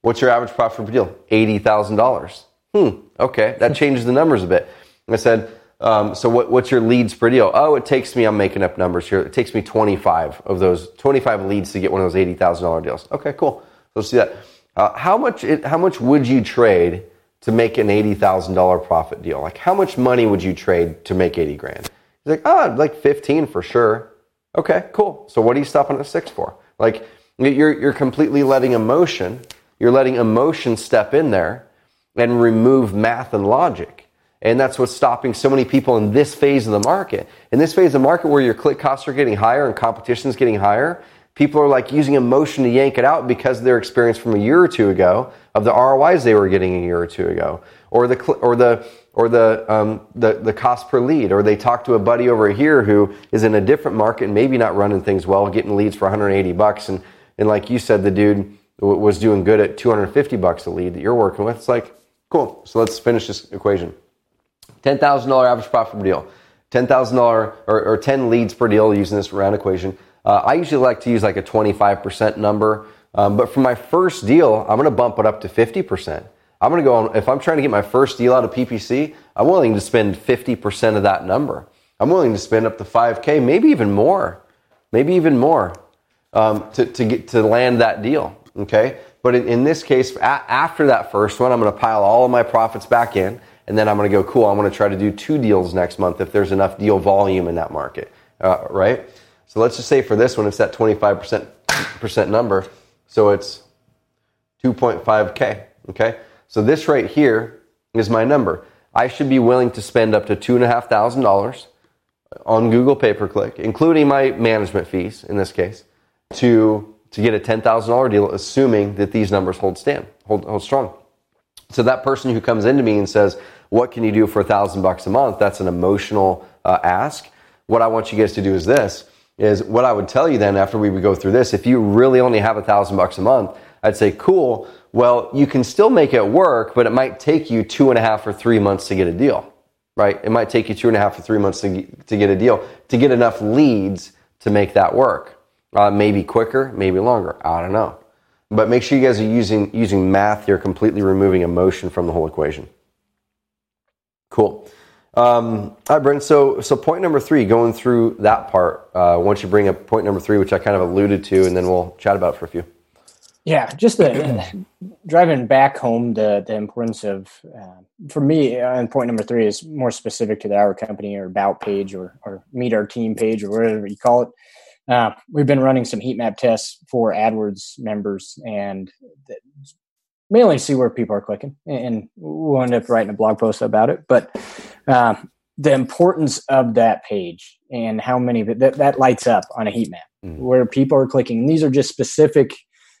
What's your average profit per deal? Eighty thousand dollars. Hmm. Okay, that changes the numbers a bit. I said, um, so what, what's your leads per deal? Oh, it takes me, I'm making up numbers here. It takes me 25 of those, 25 leads to get one of those $80,000 deals. Okay, cool. Let's see that. Uh, how much, it, how much would you trade to make an $80,000 profit deal? Like how much money would you trade to make 80 grand? He's like, oh, like 15 for sure. Okay, cool. So what are you stopping at six for? Like you're, you're completely letting emotion, you're letting emotion step in there and remove math and logic. And that's what's stopping so many people in this phase of the market. In this phase of the market where your click costs are getting higher and competition is getting higher, people are like using emotion to yank it out because of their experience from a year or two ago of the ROIs they were getting a year or two ago, or the or the or the um, the the cost per lead, or they talk to a buddy over here who is in a different market and maybe not running things well, getting leads for 180 bucks, and and like you said, the dude was doing good at 250 bucks a lead that you're working with. It's like cool. So let's finish this equation. $10,000 average profit per deal. $10,000 or, or 10 leads per deal using this round equation. Uh, I usually like to use like a 25% number. Um, but for my first deal, I'm going to bump it up to 50%. I'm going to go on, if I'm trying to get my first deal out of PPC, I'm willing to spend 50% of that number. I'm willing to spend up to 5K, maybe even more, maybe even more um, to, to get to land that deal. Okay. But in, in this case, a- after that first one, I'm going to pile all of my profits back in and then I'm going to go, cool, I'm going to try to do two deals next month if there's enough deal volume in that market, uh, right? So let's just say for this one, it's that 25% number. So it's 2.5K, okay? So this right here is my number. I should be willing to spend up to $2,500 on Google pay per click, including my management fees in this case, to, to get a $10,000 deal, assuming that these numbers hold stand, hold, hold strong. So that person who comes into me and says, "What can you do for a thousand bucks a month?" That's an emotional uh, ask. What I want you guys to do is this: is what I would tell you then after we would go through this. If you really only have a thousand bucks a month, I'd say, "Cool. Well, you can still make it work, but it might take you two and a half or three months to get a deal." Right? It might take you two and a half or three months to, to get a deal to get enough leads to make that work. Uh, maybe quicker, maybe longer. I don't know. But make sure you guys are using, using math. You're completely removing emotion from the whole equation. Cool. Um, all right, Brent. So, so point number three, going through that part. Uh, once you bring up point number three, which I kind of alluded to, and then we'll chat about for a few. Yeah, just the, driving back home the the importance of uh, for me. and point number three is more specific to the our company or about page or or meet our team page or whatever you call it. Uh, we've been running some heat map tests for AdWords members and mainly see where people are clicking. And we'll end up writing a blog post about it. But uh, the importance of that page and how many that, that lights up on a heat map mm. where people are clicking. And these are just specific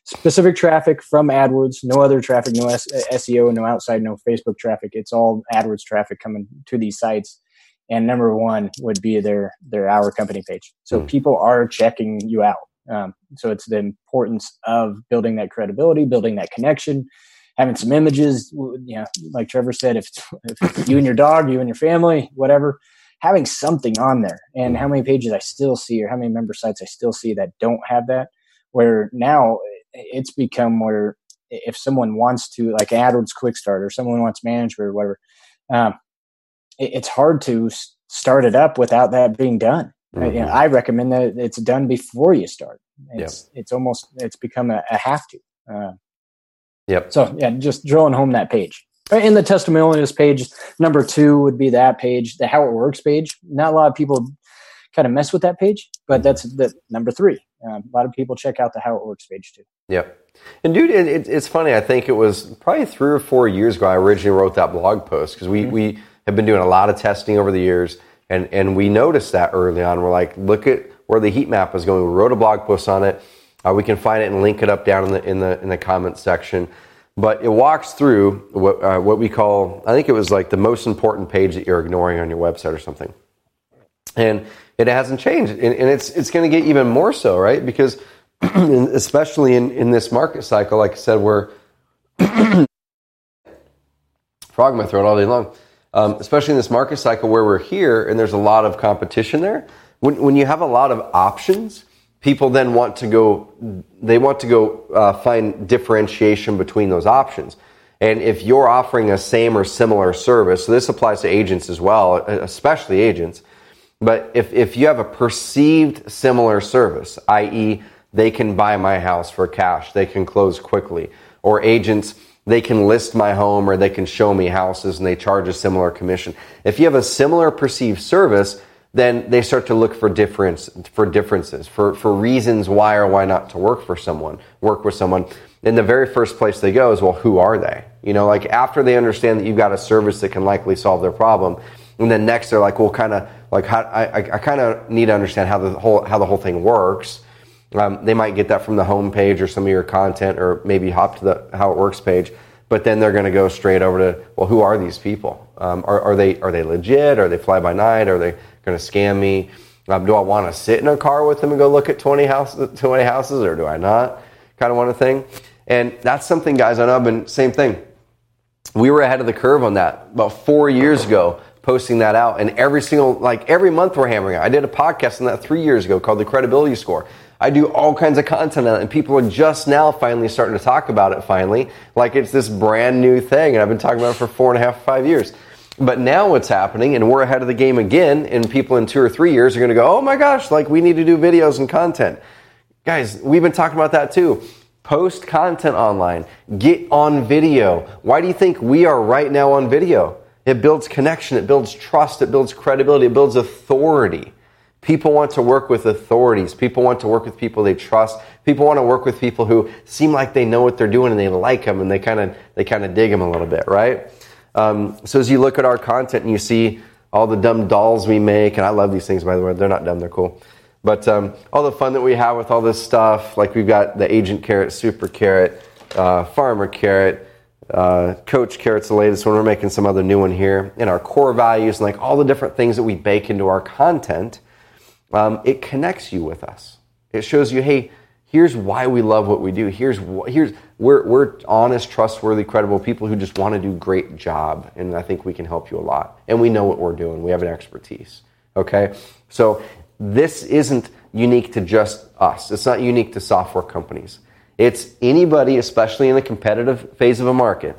specific traffic from AdWords, no other traffic, no SEO, no outside, no Facebook traffic. It's all AdWords traffic coming to these sites and number one would be their their our company page so mm. people are checking you out Um, so it's the importance of building that credibility, building that connection, having some images. You know, like Trevor said, if, if you and your dog, you and your family, whatever, having something on there. And how many pages I still see, or how many member sites I still see that don't have that. Where now it's become where if someone wants to, like AdWords Quick Start, or someone wants management or whatever, um, it, it's hard to start it up without that being done. Mm-hmm. You know, I recommend that it's done before you start. It's yep. it's almost it's become a, a have to. Uh, yep. So yeah, just drilling home that page. In the testimonials page, number two would be that page, the how it works page. Not a lot of people kind of mess with that page, but that's the number three. Um, a lot of people check out the how it works page too. Yeah. And dude, it, it, it's funny. I think it was probably three or four years ago. I originally wrote that blog post because we mm-hmm. we have been doing a lot of testing over the years, and and we noticed that early on. We're like, look at where the heat map is going. We wrote a blog post on it. Uh, we can find it and link it up down in the in the in the comments section. But it walks through what uh, what we call. I think it was like the most important page that you're ignoring on your website or something, and it hasn't changed, and, and it's it's going to get even more so, right? Because especially in in this market cycle, like I said, we're frog in my throat all day long um, especially in this market cycle where we're here and there's a lot of competition there. When, when you have a lot of options, people then want to go, they want to go uh, find differentiation between those options. And if you're offering a same or similar service, so this applies to agents as well, especially agents. But if, if you have a perceived similar service, i.e., they can buy my house for cash, they can close quickly, or agents, they can list my home or they can show me houses and they charge a similar commission. If you have a similar perceived service, then they start to look for difference for differences, for, for reasons why or why not to work for someone, work with someone. And the very first place they go is, well, who are they? You know, like after they understand that you've got a service that can likely solve their problem, and then next they're like, well, kind of like how I, I kind of need to understand how the whole how the whole thing works um, they might get that from the home page or some of your content, or maybe hop to the How It Works page. But then they're going to go straight over to, well, who are these people? Um, are, are, they are they legit? Are they fly by night? Are they going to scam me? Um, do I want to sit in a car with them and go look at 20 houses, 20 houses, or do I not? Kind of want a thing. And that's something, guys. I know I've been same thing. We were ahead of the curve on that about four years ago posting that out. And every single, like every month we're hammering it. I did a podcast on that three years ago called the Credibility Score. I do all kinds of content on it, and people are just now finally starting to talk about it finally, like it's this brand new thing, and I've been talking about it for four and a half, five years. But now what's happening, and we're ahead of the game again, and people in two or three years are going to go, oh my gosh, like we need to do videos and content. Guys, we've been talking about that too. Post content online, get on video. Why do you think we are right now on video? It builds connection, it builds trust, it builds credibility, it builds authority. People want to work with authorities. People want to work with people they trust. People want to work with people who seem like they know what they're doing and they like them and they kind of they kind of dig them a little bit, right? Um, so as you look at our content and you see all the dumb dolls we make, and I love these things by the way, they're not dumb, they're cool. But um, all the fun that we have with all this stuff, like we've got the Agent Carrot, Super Carrot, uh, Farmer Carrot, uh, Coach Carrot's the latest one. We're making some other new one here, and our core values and like all the different things that we bake into our content um, it connects you with us. It shows you, hey, here's why we love what we do. Here's here's we're we're honest, trustworthy, credible people who just want to do great job, and I think we can help you a lot. And we know what we're doing. We have an expertise. Okay, so this isn't unique to just us. It's not unique to software companies. It's anybody, especially in the competitive phase of a market,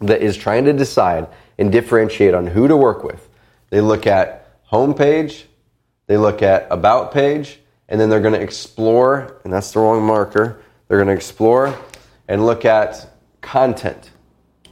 that is trying to decide and differentiate on who to work with. They look at homepage, they look at about page, and then they're going to explore, and that's the wrong marker. They're going to explore and look at content,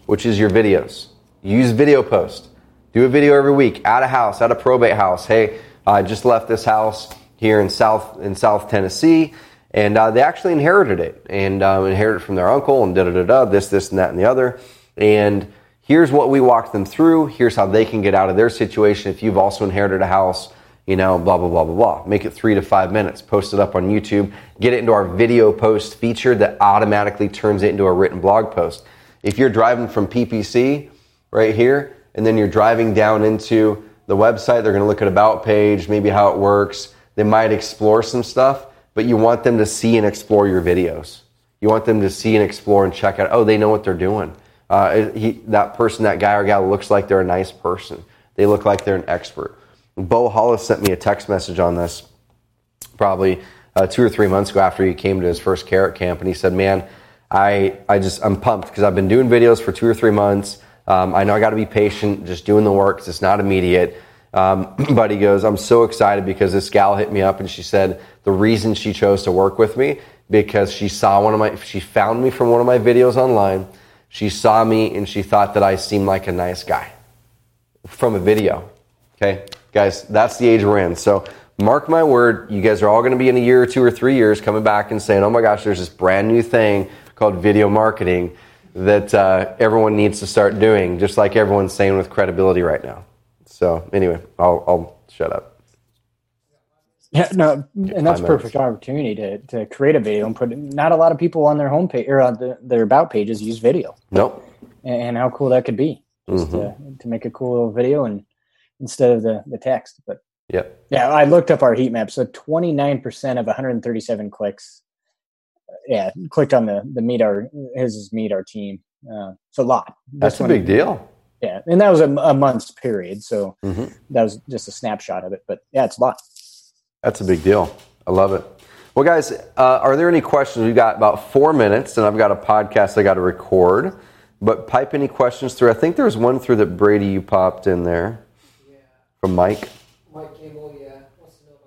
which is your videos. Use video post. Do a video every week at a house, at a probate house. Hey, I just left this house here in South in South Tennessee, and uh, they actually inherited it and um, inherited it from their uncle and da da da da this this and that and the other. And here's what we walked them through. Here's how they can get out of their situation if you've also inherited a house you know, blah, blah, blah, blah, blah. Make it three to five minutes, post it up on YouTube, get it into our video post feature that automatically turns it into a written blog post. If you're driving from PPC right here, and then you're driving down into the website, they're going to look at about page, maybe how it works. They might explore some stuff. But you want them to see and explore your videos. You want them to see and explore and check out. Oh, they know what they're doing. Uh, he, that person, that guy or gal, looks like they're a nice person. They look like they're an expert. Bo Hollis sent me a text message on this, probably uh, two or three months ago after he came to his first carrot camp, and he said, "Man, I I just I'm pumped because I've been doing videos for two or three months. Um, I know I got to be patient, just doing the work because it's not immediate." Um, but he goes, I'm so excited because this gal hit me up and she said the reason she chose to work with me because she saw one of my, she found me from one of my videos online. She saw me and she thought that I seemed like a nice guy from a video. Okay, guys, that's the age we're in. So mark my word, you guys are all going to be in a year or two or three years coming back and saying, oh my gosh, there's this brand new thing called video marketing that uh, everyone needs to start doing, just like everyone's saying with credibility right now. So anyway, I'll, I'll shut up. Yeah, no, and that's perfect opportunity to, to create a video and put. Not a lot of people on their homepage or on the, their about pages use video. Nope. And, and how cool that could be, just mm-hmm. to, to make a cool little video and instead of the the text. But Yep. Yeah, I looked up our heat map. So 29% of 137 clicks, yeah, clicked on the the meet our his meet our team. Uh, it's a lot. That's a big deal. Yeah, and that was a, a month's period, so mm-hmm. that was just a snapshot of it. But yeah, it's a lot. That's a big deal. I love it. Well, guys, uh, are there any questions? We've got about four minutes, and I've got a podcast I got to record. But pipe any questions through. I think there was one through that Brady you popped in there yeah. from Mike. Mike Campbell, yeah, wants to know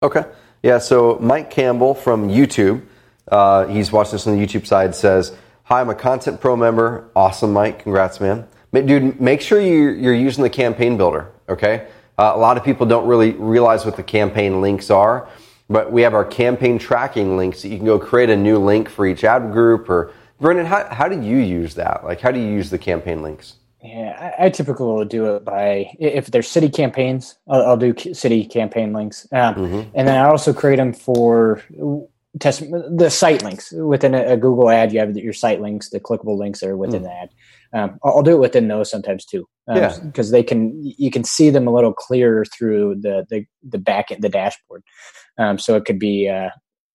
about. Okay, yeah. So Mike Campbell from YouTube, uh, he's watching this on the YouTube side. Says Hi, I'm a Content Pro member. Awesome, Mike. Congrats, man. Dude, make sure you're using the campaign builder, okay? Uh, a lot of people don't really realize what the campaign links are, but we have our campaign tracking links that you can go create a new link for each ad group. Or, Brendan, how, how do you use that? Like, how do you use the campaign links? Yeah, I, I typically will do it by if there's city campaigns, I'll, I'll do city campaign links, um, mm-hmm. and then I also create them for test the site links within a, a, Google ad. You have your site links, the clickable links that are within mm. the ad. Um, I'll, I'll, do it within those sometimes too, um, yeah, because they can you can see them a little clearer through the the the back end, the dashboard. Um, so it could be uh,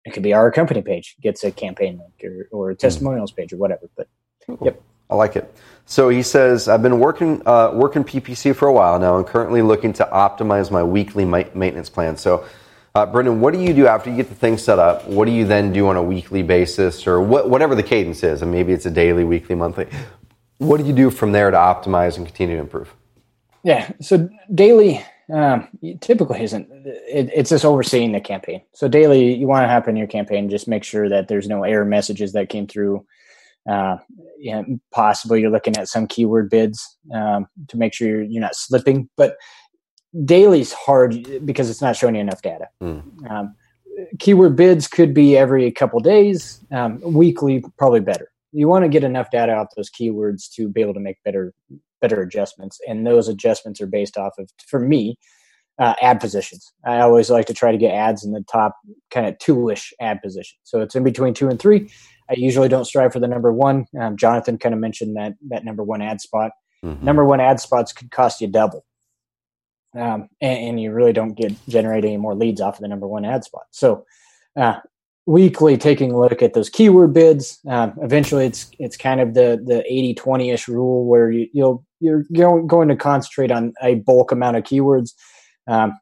it could be our company page gets a campaign link or or a testimonials mm. page or whatever. But cool. yep, I like it. So he says, I've been working uh, working PPC for a while now, and currently looking to optimize my weekly maintenance plan. So uh, Brendan, what do you do after you get the thing set up? What do you then do on a weekly basis or wh- whatever the cadence is? And maybe it's a daily, weekly, monthly. What do you do from there to optimize and continue to improve? Yeah, so daily um, typically isn't, it, it's just overseeing the campaign. So daily, you want to happen in your campaign, just make sure that there's no error messages that came through. Uh, yeah, possibly you're looking at some keyword bids um, to make sure you're, you're not slipping. But daily's hard because it's not showing you enough data. Mm. Um, keyword bids could be every couple days. Um, weekly, probably better. You want to get enough data off those keywords to be able to make better better adjustments, and those adjustments are based off of, for me, uh, ad positions. I always like to try to get ads in the top kind of two-ish ad position. So it's in between two and three. I usually don't strive for the number one. Um, Jonathan kind of mentioned that that number one ad spot. Mm-hmm. Number one ad spots could cost you double um, and, and, you really don't get generate any more leads off of the number one ad spot. So uh, weekly taking a look at those keyword bids. Um, eventually, it's it's kind of the the 80 20 ish rule where you, you'll you're going to concentrate on a bulk amount of keywords. Um,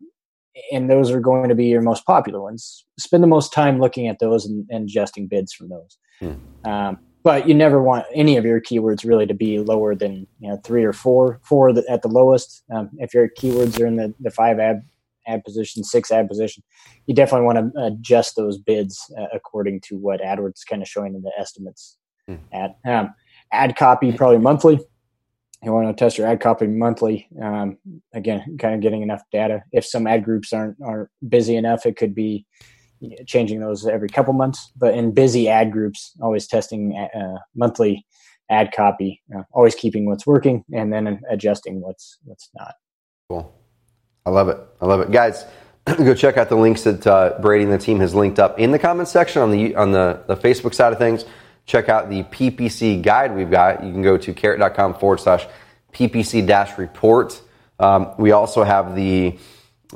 and those are going to be your most popular ones. Spend the most time looking at those and, and adjusting bids from those. Hmm. Um, but you never want any of your keywords really to be lower than you know three or four four at the lowest. Um, if your keywords are in the, the five ad ad position six ad position you definitely want to adjust those bids uh, according to what adwords kind of showing in the estimates hmm. at. Um, ad copy probably monthly. You want to test your ad copy monthly. Um, again kind of getting enough data. If some ad groups aren't aren't busy enough it could be changing those every couple months. But in busy ad groups, always testing uh, monthly ad copy, always keeping what's working and then adjusting what's what's not. Cool. I love it. I love it, guys. go check out the links that uh, Brady and the team has linked up in the comments section on the on the, the Facebook side of things. Check out the PPC guide we've got. You can go to carrot.com forward slash PPC dash report. Um, we also have the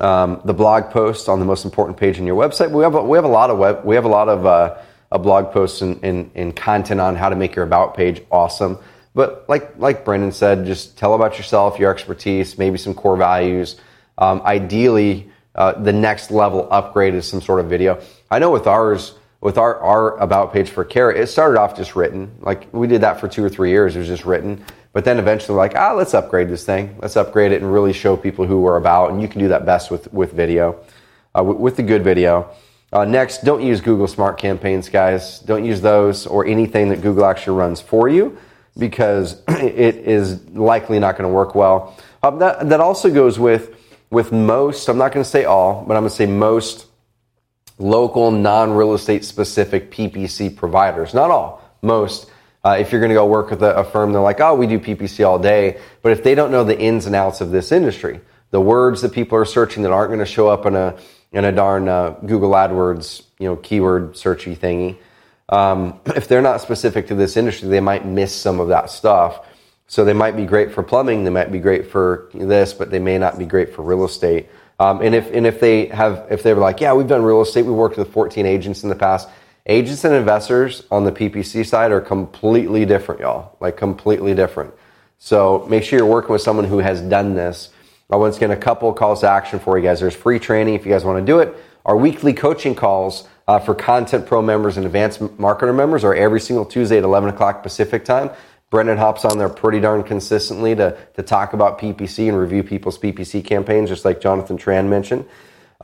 um, the blog post on the most important page in your website. We have a, we have a lot of web we have a lot of uh, a blog posts and, and content on how to make your about page awesome. But like like Brendan said, just tell about yourself, your expertise, maybe some core values. Um, ideally, uh, the next level upgrade is some sort of video. I know with ours, with our, our about page for care, it started off just written. Like we did that for two or three years. It was just written. But then eventually, like, ah, let's upgrade this thing. Let's upgrade it and really show people who we're about. And you can do that best with, with video, uh, with, with the good video. Uh, next, don't use Google Smart Campaigns, guys. Don't use those or anything that Google actually runs for you because it is likely not going to work well. Um, that, that also goes with, with most, I'm not going to say all, but I'm going to say most local non real estate specific PPC providers. Not all, most. Uh, if you're going to go work with a, a, firm, they're like, oh, we do PPC all day. But if they don't know the ins and outs of this industry, the words that people are searching that aren't going to show up in a in a darn uh, Google AdWords, you know, keyword searchy thingy, um, if they're not specific to this industry, they might miss some of that stuff. So they might be great for plumbing, they might be great for this, but they may not be great for real estate. Um, and if and if they have if they're like, yeah, we've done real estate, we worked with 14 agents in the past. Agents and investors on the PPC side are completely different, y'all. Like completely different. So make sure you're working with someone who has done this. I once again a couple calls to action for you guys. There's free training if you guys want to do it. Our weekly coaching calls uh, for Content Pro members and Advanced Marketer members are every single Tuesday at 11 o'clock Pacific time. Brendan hops on there pretty darn consistently to, to talk about PPC and review people's PPC campaigns, just like Jonathan Tran mentioned.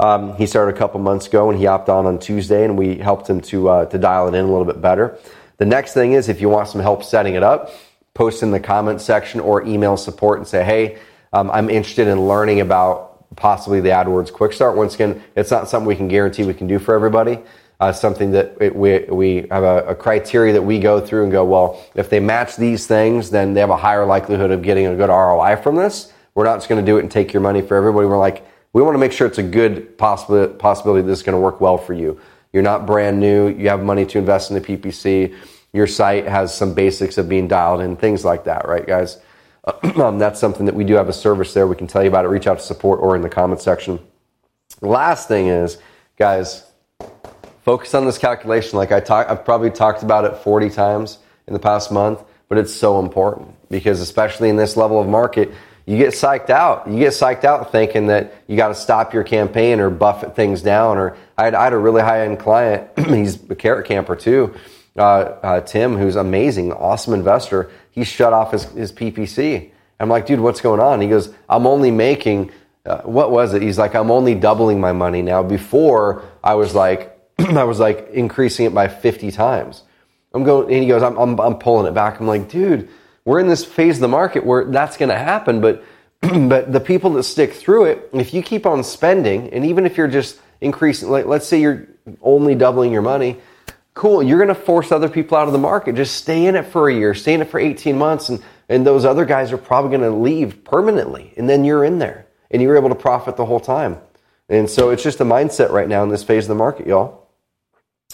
Um, he started a couple months ago and he opted on on Tuesday and we helped him to, uh, to dial it in a little bit better. The next thing is if you want some help setting it up, post in the comment section or email support and say, hey, um, I'm interested in learning about possibly the AdWords Quick Start. Once again, it's not something we can guarantee we can do for everybody uh, something that it, we, we have a, a, criteria that we go through and go, well, if they match these things, then they have a higher likelihood of getting a good ROI from this. We're not just going to do it and take your money for everybody. We're like, we want to make sure it's a good possibility, possibility this is going to work well for you. You're not brand new. You have money to invest in the PPC. Your site has some basics of being dialed in, things like that, right, guys? um, that's something that we do have a service there. We can tell you about it. Reach out to support or in the comment section. Last thing is, guys, focus on this calculation. Like I talk, I've probably talked about it 40 times in the past month, but it's so important because especially in this level of market, you get psyched out. You get psyched out thinking that you got to stop your campaign or buffet things down. Or I had, I had a really high end client. he's a carrot camper too. Uh, uh, Tim, who's amazing, awesome investor. He shut off his, his PPC. I'm like, dude, what's going on? He goes, I'm only making, uh, what was it? He's like, I'm only doubling my money now. Before I was like, I was like increasing it by 50 times. I'm going, and he goes, I'm, I'm, I'm pulling it back. I'm like, dude, we're in this phase of the market where that's going to happen. But, but the people that stick through it, if you keep on spending, and even if you're just increasing, like, let's say you're only doubling your money, cool. You're going to force other people out of the market. Just stay in it for a year, stay in it for 18 months. And, and those other guys are probably going to leave permanently. And then you're in there and you're able to profit the whole time. And so it's just a mindset right now in this phase of the market, y'all.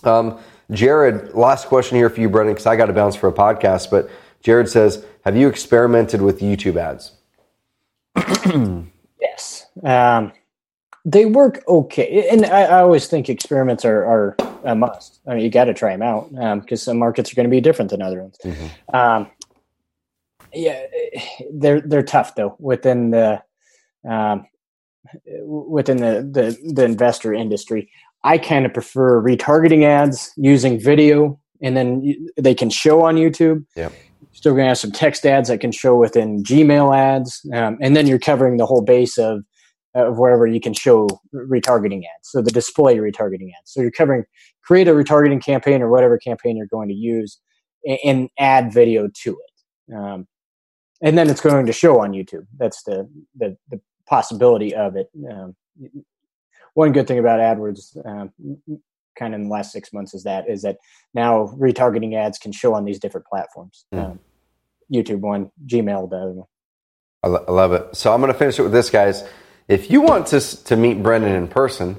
Um, Jared, last question here for you, Brendan, because I got to bounce for a podcast. But Jared says, "Have you experimented with YouTube ads?" yes, um, they work okay, and I, I, always think experiments are, are a must. I mean, you got to try them out because um, some markets are going to be different than other ones. Mm-hmm. Um, yeah, they're they're tough though within the um, within the, the the investor industry. I kind of prefer retargeting ads using video, and then they can show on YouTube. Yeah. Still going to have some text ads that can show within Gmail ads, um, and then you're covering the whole base of of wherever you can show retargeting ads. So the display retargeting ads. So you're covering create a retargeting campaign or whatever campaign you're going to use, and, and add video to it. Um, and then it's going to show on YouTube. That's the the, the possibility of it. Um, one good thing about AdWords, um, kind of in the last six months, is that is that now retargeting ads can show on these different platforms. Mm. Um, YouTube one, Gmail the other one. I, lo- I love it. So I'm going to finish it with this, guys. If you want to to meet Brendan in person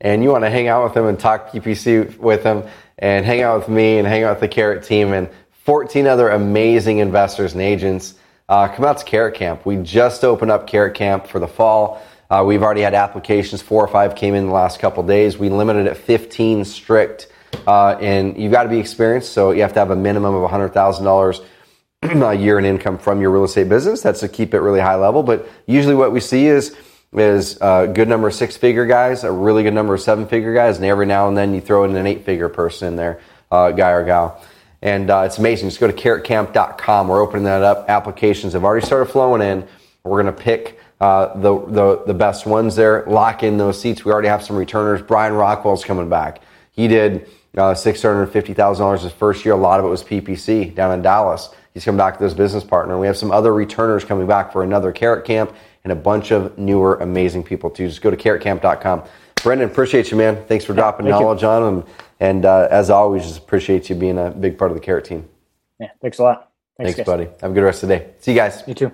and you want to hang out with him and talk PPC with him and hang out with me and hang out with the Carrot team and 14 other amazing investors and agents, uh, come out to Carrot Camp. We just opened up Carrot Camp for the fall. Uh, we've already had applications. Four or five came in the last couple days. We limited it at 15 strict, uh, and you've got to be experienced. So you have to have a minimum of $100,000 a year in income from your real estate business. That's to keep it really high level. But usually, what we see is is a good number of six figure guys, a really good number of seven figure guys, and every now and then you throw in an eight figure person in there, uh, guy or gal. And uh, it's amazing. Just go to carrotcamp.com. We're opening that up. Applications have already started flowing in. We're going to pick uh, the, the, the best ones there, lock in those seats. We already have some returners. Brian Rockwell's coming back. He did uh, $650,000 his first year. A lot of it was PPC down in Dallas. He's coming back to his business partner. We have some other returners coming back for another Carrot Camp and a bunch of newer, amazing people too. Just go to carrotcamp.com. Brendan, appreciate you, man. Thanks for dropping Thank you. knowledge on them. And uh, as always, just appreciate you being a big part of the Carrot team. Yeah, thanks a lot. Thanks, guys. buddy. Have a good rest of the day. See you guys. You too.